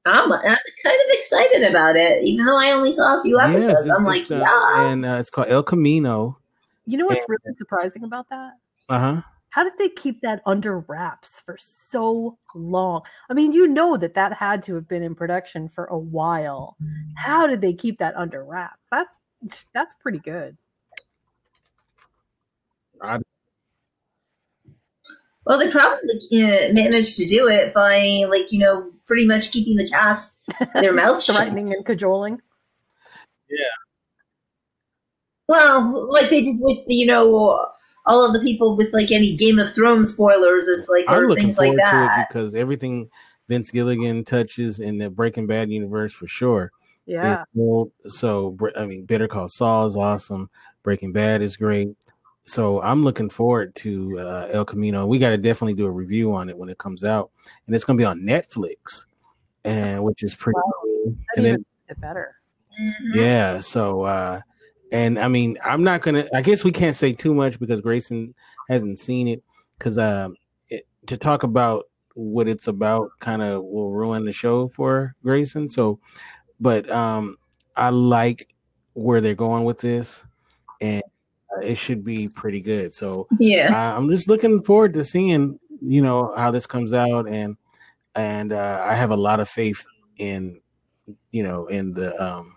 Speaker 3: I'm, I'm kind of excited about it, even though I only saw a few episodes. Yes, I'm like, uh, yeah.
Speaker 1: And uh, it's called El Camino.
Speaker 2: You know what's and, really surprising about that?
Speaker 1: Uh huh.
Speaker 2: How did they keep that under wraps for so long? I mean, you know that that had to have been in production for a while. How did they keep that under wraps? That that's pretty good. I
Speaker 3: well, they probably uh, managed to do it by, like, you know, pretty much keeping the cast their mouths shut,
Speaker 2: threatening and cajoling.
Speaker 1: Yeah.
Speaker 3: Well, like they did with you know all of the people with like any Game of Thrones spoilers. It's like
Speaker 1: I'm looking
Speaker 3: things
Speaker 1: forward
Speaker 3: like
Speaker 1: to it because everything Vince Gilligan touches in the Breaking Bad universe for sure.
Speaker 2: Yeah.
Speaker 1: so I mean, Better Call Saul is awesome. Breaking Bad is great. So I'm looking forward to uh, El Camino. We got to definitely do a review on it when it comes out, and it's going to be on Netflix, and which is pretty wow. cool. And then
Speaker 2: it better.
Speaker 1: Mm-hmm. Yeah. So, uh, and I mean, I'm not gonna. I guess we can't say too much because Grayson hasn't seen it. Because uh, to talk about what it's about, kind of will ruin the show for Grayson. So, but um, I like where they're going with this, and it should be pretty good. So
Speaker 3: yeah,
Speaker 1: I'm just looking forward to seeing you know how this comes out, and and uh, I have a lot of faith in you know in the um,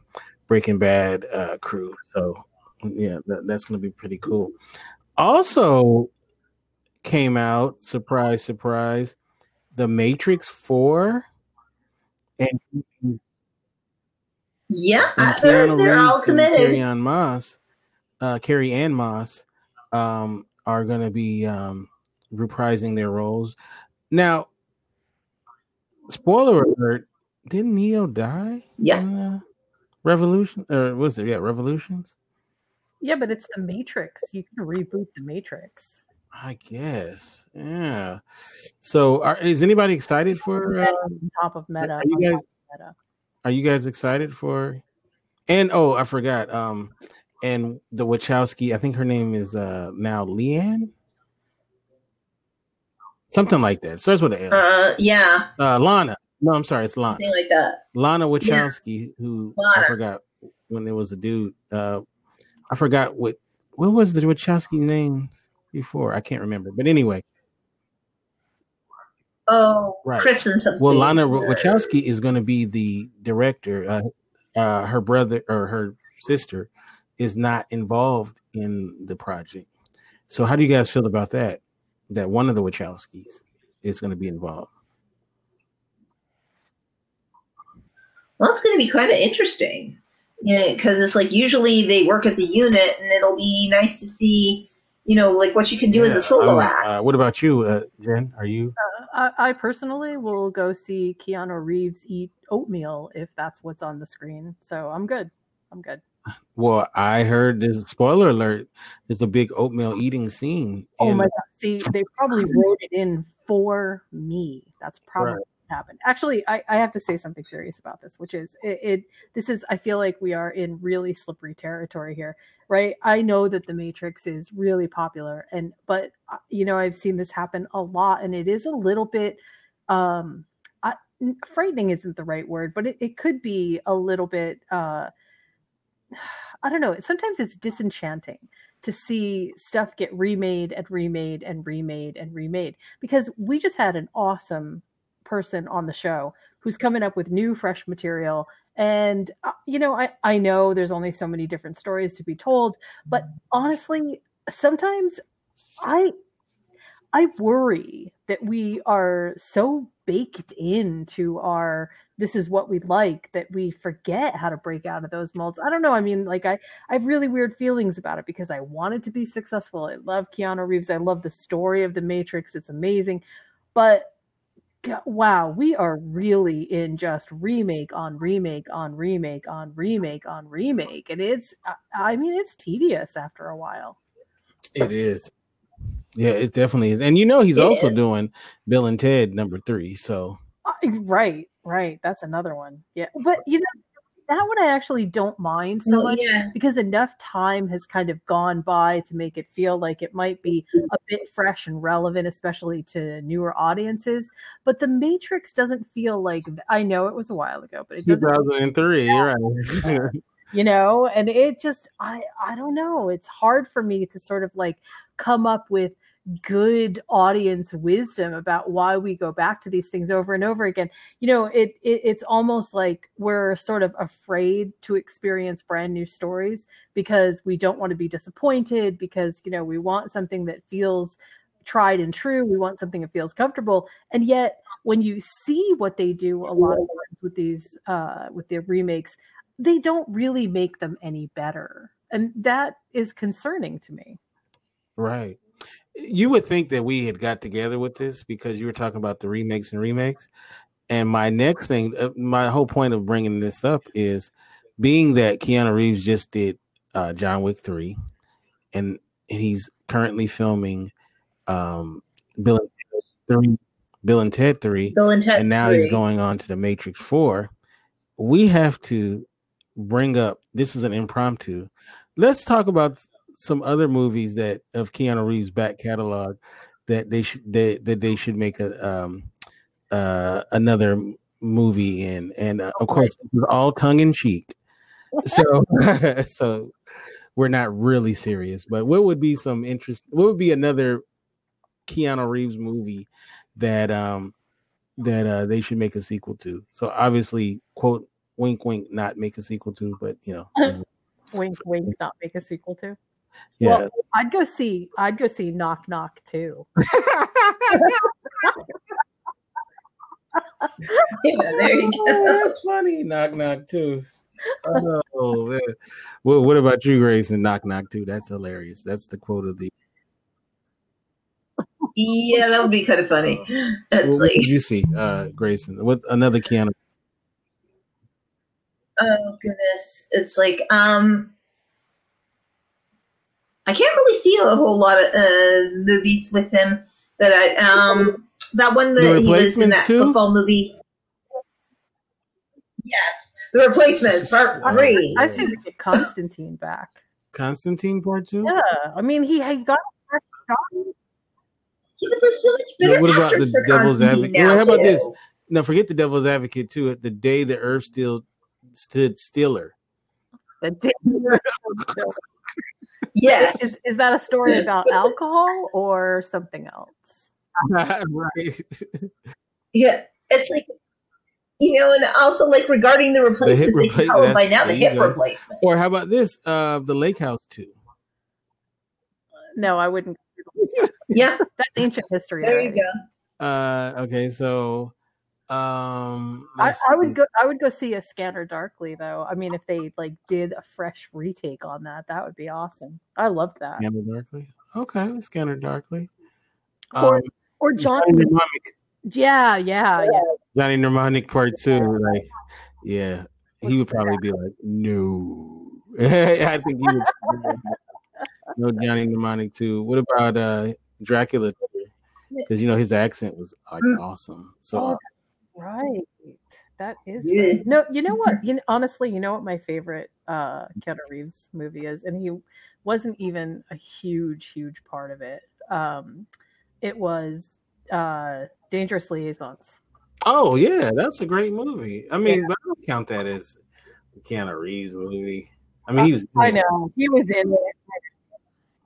Speaker 1: Breaking Bad uh, crew. So yeah, that, that's going to be pretty cool. Also, came out surprise, surprise, The Matrix Four, and
Speaker 3: yeah, and they're, they're all committed.
Speaker 1: Carrie-Anne Moss, uh, Carrie-Anne Moss, um, are going to be um, reprising their roles. Now, spoiler alert: Didn't Neo die?
Speaker 3: Yeah.
Speaker 1: Revolution, or was it? Yeah, Revolutions.
Speaker 2: Yeah, but it's the Matrix. You can reboot the Matrix.
Speaker 1: I guess. Yeah. So, are, is anybody excited for uh,
Speaker 2: on top of meta?
Speaker 1: Are you guys? Meta. Are you guys excited for? And oh, I forgot. Um, and the Wachowski. I think her name is uh now Leanne. Something like that. Starts with an
Speaker 3: L. Uh, yeah.
Speaker 1: Uh, Lana. No, I'm sorry, it's Lana.
Speaker 3: Something like that.
Speaker 1: Lana Wachowski, yeah. who Lana. I forgot when there was a dude. Uh, I forgot what what was the Wachowski names before. I can't remember, but anyway.
Speaker 3: Oh, right. Chris and something.
Speaker 1: Well, Lana Wachowski is going to be the director. Uh, uh, her brother or her sister is not involved in the project. So, how do you guys feel about that? That one of the Wachowskis is going to be involved.
Speaker 3: Well, it's going to be kind of interesting because it's like usually they work as a unit, and it'll be nice to see, you know, like what you can do yeah, as a solo um, act.
Speaker 1: Uh, what about you, uh, Jen? Are you?
Speaker 2: Uh, I, I, personally will go see Keanu Reeves eat oatmeal if that's what's on the screen. So I'm good. I'm good.
Speaker 1: Well, I heard this spoiler alert. There's a big oatmeal eating scene.
Speaker 2: Oh my god! See, they probably wrote it in for me. That's probably right happen. Actually, I, I have to say something serious about this, which is it, it, This is I feel like we are in really slippery territory here, right? I know that the Matrix is really popular, and but uh, you know I've seen this happen a lot, and it is a little bit. um I, frightening isn't the right word, but it, it could be a little bit. uh I don't know. Sometimes it's disenchanting to see stuff get remade and remade and remade and remade because we just had an awesome person on the show who's coming up with new fresh material. And uh, you know I, I know there's only so many different stories to be told but honestly sometimes i i worry that we are so baked into our this is what we like that we forget how to break out of those molds. I don't know i mean like i i have really weird feelings about it because i wanted to be successful. I love keanu reeves. I love the story of the matrix. It's amazing. But wow, we are really in just remake on remake on remake on remake on remake. And it's, I mean, it's tedious after a while.
Speaker 1: It is. Yeah, it definitely is. And you know, he's it also is. doing Bill and Ted number three. So,
Speaker 2: uh, right, right. That's another one. Yeah. But, you know, that one I actually don't mind so much yeah. because enough time has kind of gone by to make it feel like it might be a bit fresh and relevant, especially to newer audiences. But The Matrix doesn't feel like I know it was a while ago, but it doesn't.
Speaker 1: 2003, you're right.
Speaker 2: you know, and it just I I don't know. It's hard for me to sort of like come up with good audience wisdom about why we go back to these things over and over again. You know it, it, it's almost like we're sort of afraid to experience brand new stories because we don't want to be disappointed because you know we want something that feels tried and true. We want something that feels comfortable. And yet when you see what they do a lot of times with these uh with the remakes they don't really make them any better. And that is concerning to me.
Speaker 1: Right you would think that we had got together with this because you were talking about the remakes and remakes. And my next thing, uh, my whole point of bringing this up is being that Keanu Reeves just did uh, John Wick 3 and, and he's currently filming um, Bill and Ted 3, Bill and Ted 3,
Speaker 3: Bill and, Ted
Speaker 1: and now 3. he's going on to the Matrix 4. We have to bring up this is an impromptu. Let's talk about some other movies that of Keanu Reeves' back catalog that they should they, that they should make a um uh another movie in, and uh, of course all tongue in cheek. so so we're not really serious. But what would be some interest? What would be another Keanu Reeves movie that um that uh they should make a sequel to? So obviously, quote wink wink, not make a sequel to, but you know,
Speaker 2: wink wink, not make a sequel to.
Speaker 1: Yeah.
Speaker 2: Well, I'd go see. I'd go see Knock Knock too.
Speaker 3: Yeah, there you
Speaker 1: Oh,
Speaker 3: go.
Speaker 1: that's funny. Knock knock too. Oh, man. Well, what about you, Grace? And knock knock too. That's hilarious. That's the quote of the.
Speaker 3: Yeah, that would be kind of funny.
Speaker 1: What,
Speaker 3: It's
Speaker 1: what
Speaker 3: like,
Speaker 1: did you see, uh, Grayson? What another Keanu?
Speaker 3: oh goodness, it's like, um, I can't really see a whole lot of uh, movies with him that I um that one that he was in that
Speaker 1: too?
Speaker 3: football movie. Yes, the replacements part three.
Speaker 2: I say we get Constantine back.
Speaker 1: Constantine Part Two.
Speaker 2: Yeah, I mean he, he got a fresh shot.
Speaker 3: Yeah, but there's so much better
Speaker 1: Yeah,
Speaker 3: better
Speaker 1: what about the Devil's Advocate?
Speaker 3: now,
Speaker 1: Well, how about
Speaker 3: too.
Speaker 1: this? Now, forget the Devil's Advocate too. The day the Earth still stood stiller.
Speaker 2: The day-
Speaker 3: Yes,
Speaker 2: is, is that a story about alcohol or something else?
Speaker 1: right.
Speaker 3: yeah, it's like. You know, and also like regarding the replacements, they
Speaker 1: replace-
Speaker 3: can call them by now the
Speaker 1: there
Speaker 3: hip
Speaker 1: go.
Speaker 3: replacements.
Speaker 1: Or how about this? Uh, the Lake House too.
Speaker 2: No, I wouldn't.
Speaker 3: yeah?
Speaker 2: That's ancient history.
Speaker 3: There you go.
Speaker 1: Uh, okay, so um,
Speaker 2: I, I would go. I would go see a Scanner Darkly though. I mean, if they like did a fresh retake on that, that would be awesome. I love that.
Speaker 1: Scanner Darkly. Okay, Scanner Darkly.
Speaker 2: Or
Speaker 1: Um,
Speaker 2: or John.
Speaker 1: Johnny Mnemonic,
Speaker 2: Yeah, yeah, yeah.
Speaker 1: Johnny Mnemonic Part Two. Like, yeah, he would probably be like, no. I think he would. no Johnny Mnemonic Two. What about uh Dracula? Because you know his accent was like
Speaker 3: Mm.
Speaker 1: awesome. So uh,
Speaker 2: Right. That is
Speaker 3: Yeah.
Speaker 2: no. You know what? You know, honestly, you know what my favorite uh Keanu Reeves movie is, and he wasn't even a huge, huge part of it. Um, it was uh Dangerous Liaisons.
Speaker 1: Oh yeah, that's a great movie. I mean, but I don't count that as a Keanu Reeves movie. I mean, he was.
Speaker 2: I know he was in it.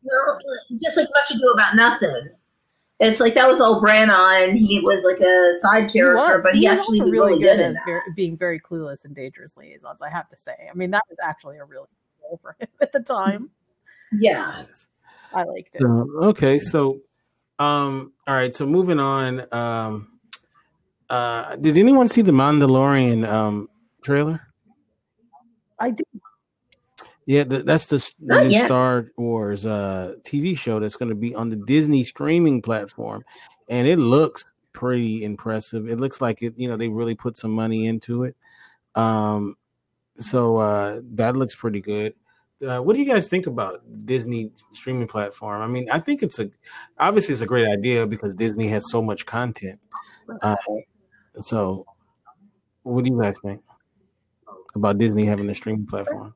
Speaker 3: Well, just like Much Ado About Nothing. It's like that was all Branagh, and he was like a side character,
Speaker 2: was,
Speaker 3: but he,
Speaker 2: was
Speaker 3: actually
Speaker 2: also
Speaker 3: was really good,
Speaker 2: at
Speaker 3: in that.
Speaker 2: being very clueless and Dangerous Liaisons. I have to say. I mean, that was actually a really good role for him at the time.
Speaker 3: Yeah.
Speaker 2: I liked it.
Speaker 1: So, okay, so um, all right. So moving on. Um, uh, did anyone see the Mandalorian um trailer?
Speaker 2: I did.
Speaker 1: Yeah, th- that's the, the new
Speaker 3: yet.
Speaker 1: Star Wars uh TV show that's going to be on the Disney streaming platform, and it looks pretty impressive. It looks like it, you know, they really put some money into it. Um, so uh, that looks pretty good. Uh, what do you guys think about Disney streaming platform? I mean, I think it's a obviously it's a great idea because Disney has so much content. Uh, so, what do you guys think about Disney having a streaming platform?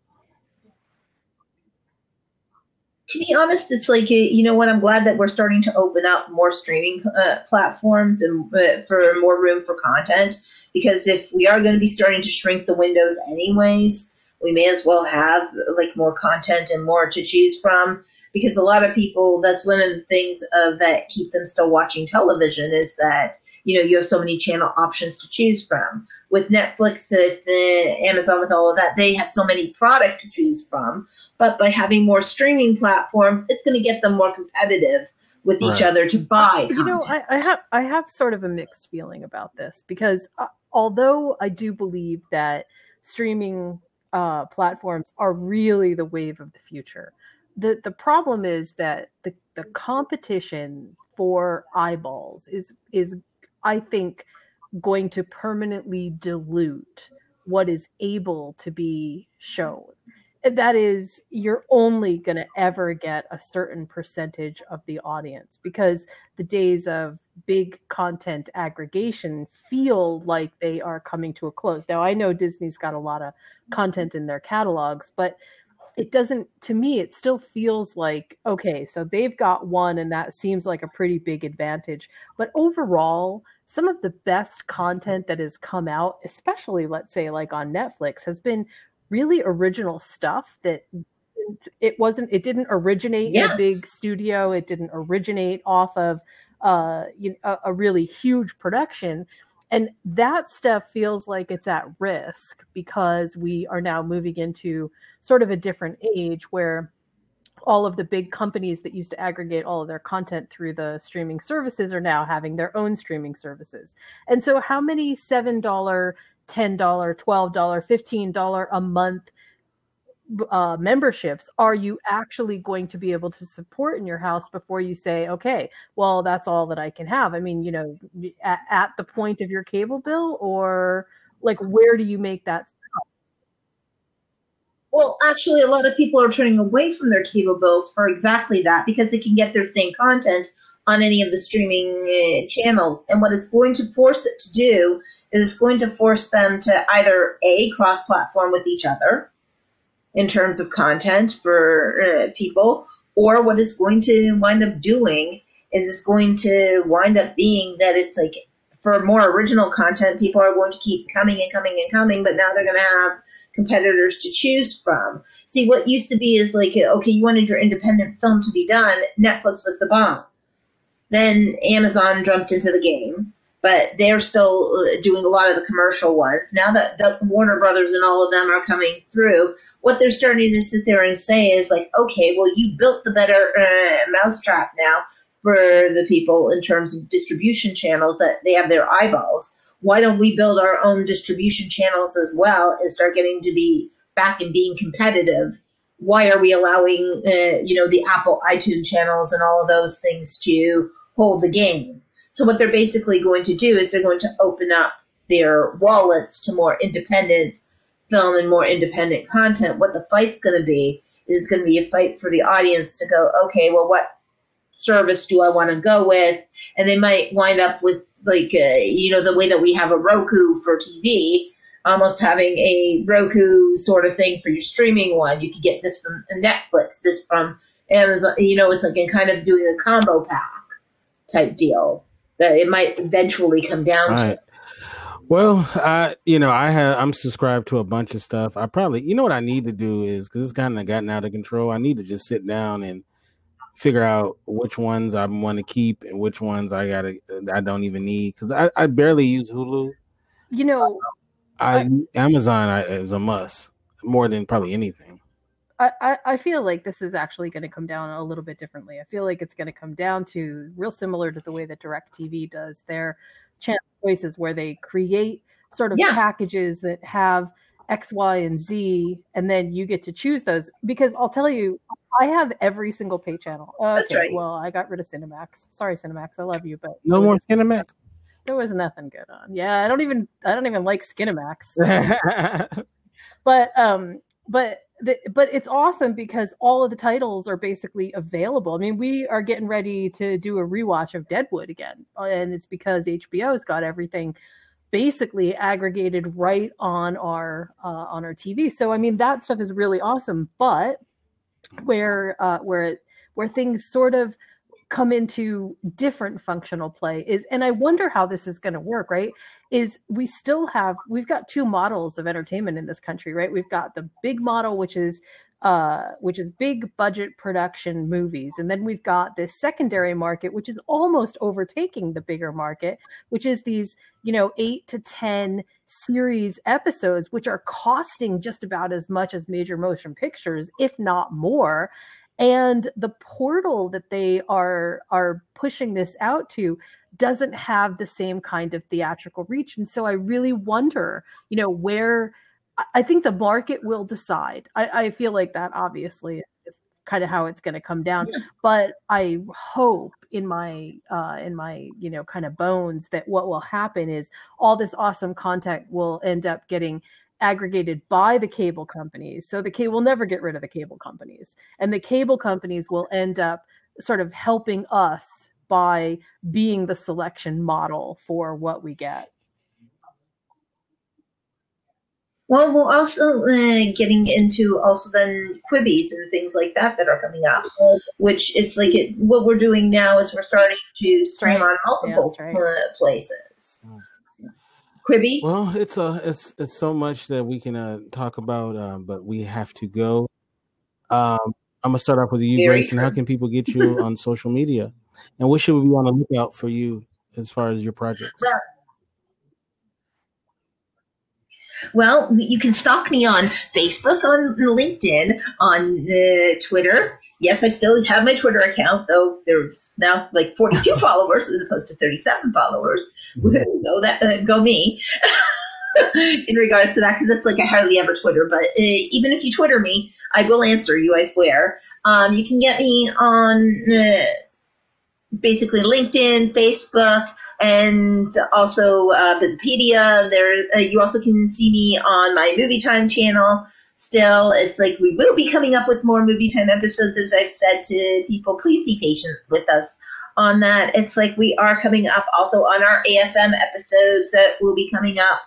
Speaker 3: To be honest, it's like you know what? I'm glad that we're starting to open up more streaming uh, platforms and uh, for more room for content. Because if we are going to be starting to shrink the windows anyways, we may as well have like more content and more to choose from. Because a lot of people, that's one of the things of that keep them still watching television is that you know you have so many channel options to choose from. With Netflix, with uh, Amazon, with all of that, they have so many product to choose from but by having more streaming platforms, it's going to get them more competitive with each other to buy.
Speaker 2: you know. I, I have i have sort of a mixed feeling about this because uh, although i do believe that streaming uh, platforms are really the wave of the future the the problem is that the the competition for eyeballs is is i think going to permanently dilute what is able to be shown And that is you're only going to ever get a certain percentage of the audience because the days of big content aggregation feel like they are coming to a close. Now, I know Disney's got a lot of content in their catalogs, but it doesn't, to me, it still feels like, okay, so they've got one and that seems like a pretty big advantage. But overall, some of the best content that has come out, especially let's say like on Netflix, has been really original stuff that it wasn't it didn't originate yes. in a big studio it didn't originate off of uh you know, a, a really huge production and that stuff feels like it's at risk because we are now moving into sort of a different age where all of the big companies that used to aggregate all of their content through the streaming services are now having their own streaming services. And so, how many $7, $10, $12, $15 a month uh, memberships are you actually going to be able to support in your house before you say, okay, well, that's all that I can have? I mean, you know, at, at the point of your cable bill, or like, where do you make that?
Speaker 3: Well, actually, a lot of people are turning away from their cable bills for exactly that because they can get their same content on any of the streaming uh, channels. And what it's going to force it to do is it's going to force them to either A, cross platform with each other in terms of content for uh, people, or what it's going to wind up doing is it's going to wind up being that it's like for more original content, people are going to keep coming and coming and coming, but now they're going to have competitors to choose from. See, what used to be is like, okay, you wanted your independent film to be done, Netflix was the bomb. Then Amazon jumped into the game but they're still uh, doing a lot of the commercial ones. Now that the Warner Brothers and all of them are coming through, what they're starting to sit there and say is like, okay, well, you built the better uh, mousetrap now for the people in terms of distribution channels that they have their eyeballs. Why don't we build our own distribution channels as well and start getting to be back and being competitive? Why are we allowing, uh, you know, the Apple iTunes channels and all of those things to hold the game? So what they're basically going to do is they're going to open up their wallets to more independent film and more independent content. What the fight's going to be is going to be a fight for the audience to go, okay, well, what service do I want to go with? And they might wind up with like, uh, you know, the way that we have a Roku for TV, almost having a Roku sort of thing for your streaming one. You could get this from Netflix, this from Amazon. You know, it's like a kind of doing a combo pack type deal that it might eventually come down right. to.
Speaker 1: Well, I you know I have I'm subscribed to a bunch of stuff. I probably you know what I need to do is because it's kind of gotten out of control. I need to just sit down and figure out which ones I want to keep and which ones I gotta I don't even need because I, I barely use Hulu.
Speaker 2: You know,
Speaker 1: I, I Amazon is a must more than probably anything.
Speaker 2: I, I feel like this is actually going to come down a little bit differently. I feel like it's going to come down to real similar to the way that DirecTV does their channel choices, where they create sort of yeah. packages that have X, Y, and Z, and then you get to choose those. Because I'll tell you, I have every single pay channel. Okay, That's right. Well, I got rid of Cinemax. Sorry, Cinemax. I love you, but
Speaker 1: no more Cinemax.
Speaker 2: There was nothing good on. Yeah, I don't even I don't even like Skinemax. So. but um, but the, but it's awesome because all of the titles are basically available. I mean, we are getting ready to do a rewatch of Deadwood again, and it's because HBO's got everything basically aggregated right on our uh, on our TV. So I mean, that stuff is really awesome. But where uh, where where things sort of come into different functional play is and i wonder how this is going to work right is we still have we've got two models of entertainment in this country right we've got the big model which is uh, which is big budget production movies. And then we've got this secondary market, which is almost overtaking the bigger market, which is these, you know, eight to 10 series episodes, which are costing just about as much as major motion pictures, if not more and the portal that they are are pushing this out to doesn't have the same kind of theatrical reach. And so i really wonder you know where i think the market will decide. I, I feel like that obviously is kind of how it's going to come down. Yeah. but i hope in my uh in my you know kind of bones that what will happen is all this awesome content will end up getting aggregated by the cable companies. So the cable will never get rid of the cable companies. And the cable companies will end up sort of helping us by being the selection model for what we get.
Speaker 3: Well, we're also uh, getting into also then Quibis and things like that that are coming up, which it's like it, what we're doing now is we're starting to stream on multiple yeah, right. uh, places. Quibi.
Speaker 1: Well, it's a it's it's so much that we can uh, talk about, um, but we have to go. Um, I'm gonna start off with you,
Speaker 3: Very
Speaker 1: And How can people get you on social media, and what should we be on the lookout for you as far as your projects?
Speaker 3: Well, Well, you can stalk me on Facebook, on LinkedIn, on uh, Twitter. Yes, I still have my Twitter account, though there's now like 42 followers as opposed to 37 followers.
Speaker 1: Mm-hmm.
Speaker 3: Go that, uh, go me. In regards to that, because it's like I hardly ever Twitter, but uh, even if you Twitter me, I will answer you. I swear. Um, you can get me on uh, basically LinkedIn, Facebook, and also uh, Wikipedia. There, uh, you also can see me on my Movie Time channel. Still, it's like we will be coming up with more Movie Time episodes, as I've said to people. Please be patient with us on that. It's like we are coming up also on our AFM episodes that will be coming up.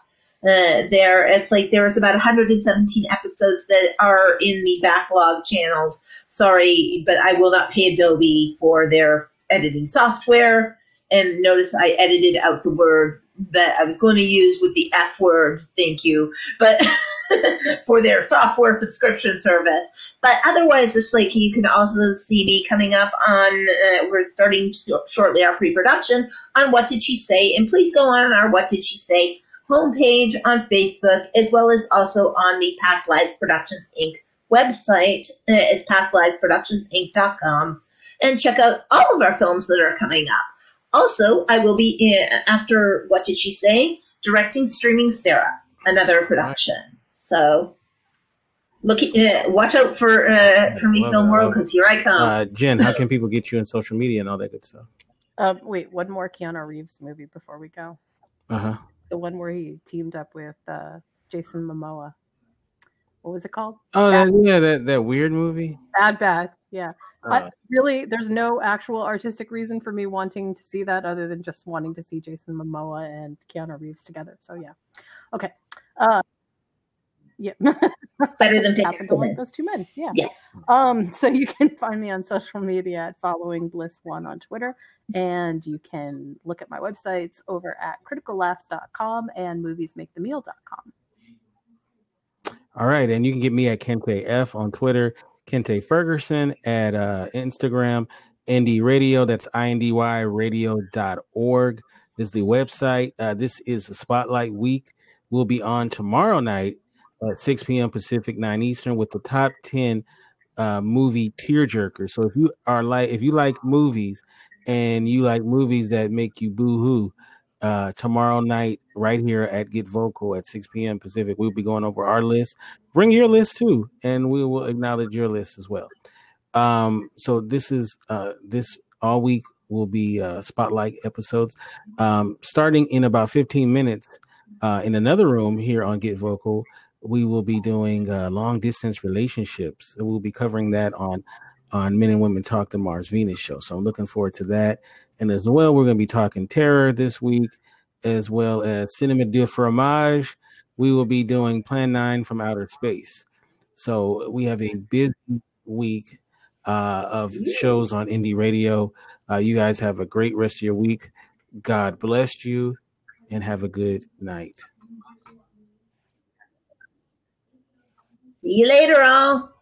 Speaker 3: Uh, there, it's like there's about 117 episodes that are in the backlog channels. Sorry, but I will not pay Adobe for their editing software. And notice I edited out the word that I was going to use with the F word. Thank you. But for their software subscription service. But otherwise, it's like you can also see me coming up on, uh, we're starting shortly our pre production on What Did She Say? And please go on our What Did She Say homepage on Facebook, as well as also on the Past Lives Productions Inc. website. Uh, it's pastlivesproductionsinc.com. And check out all of our films that are coming up. Also, I will be in, after What Did She Say? Directing Streaming Sarah, another production. So look, uh, watch out for uh, for me,
Speaker 1: Love
Speaker 3: Film World, because here I come.
Speaker 1: Uh, Jen, how can people get you on social media and all that good stuff?
Speaker 2: Um, wait, one more Keanu Reeves movie before we go.
Speaker 1: Uh huh.
Speaker 2: The one where he teamed up with uh, Jason Momoa. What was it called?
Speaker 1: Oh, that, yeah, that that weird movie.
Speaker 2: Bad Bad. Yeah.
Speaker 1: Uh,
Speaker 2: I, really, there's no actual artistic reason for me wanting to see that other than just wanting to see Jason Momoa and Keanu Reeves together. So yeah. Okay. Uh, yeah.
Speaker 3: Better than
Speaker 2: Just happened to like those two men. Yeah.
Speaker 3: Yes.
Speaker 2: Um, so you can find me on social media at following bliss one on Twitter, and you can look at my websites over at criticallaughs.com and moviesmakethemeal.com.
Speaker 1: All right, and you can get me at Kente F on Twitter, Kente Ferguson at uh, Instagram, Indie Radio. That's indy radio.org is the website. Uh, this is the Spotlight Week. We'll be on tomorrow night at 6 p.m. Pacific, 9 Eastern, with the top 10 uh, movie tearjerkers. So if you are like, if you like movies and you like movies that make you boo hoo, uh, tomorrow night right here at Get Vocal at 6 p.m. Pacific. We'll be going over our list. Bring your list too, and we will acknowledge your list as well. Um, so this is uh, this all week will be uh, spotlight episodes. Um, starting in about 15 minutes uh, in another room here on Get Vocal, we will be doing uh, long distance relationships. We'll be covering that on on Men and Women Talk the Mars Venus show. So I'm looking forward to that. And as well, we're going to be talking terror this week, as well as Cinema de Fromage. We will be doing Plan 9 from Outer Space. So we have a busy week uh, of shows on Indie Radio. Uh, you guys have a great rest of your week. God bless you and have a good night.
Speaker 3: See you later, all.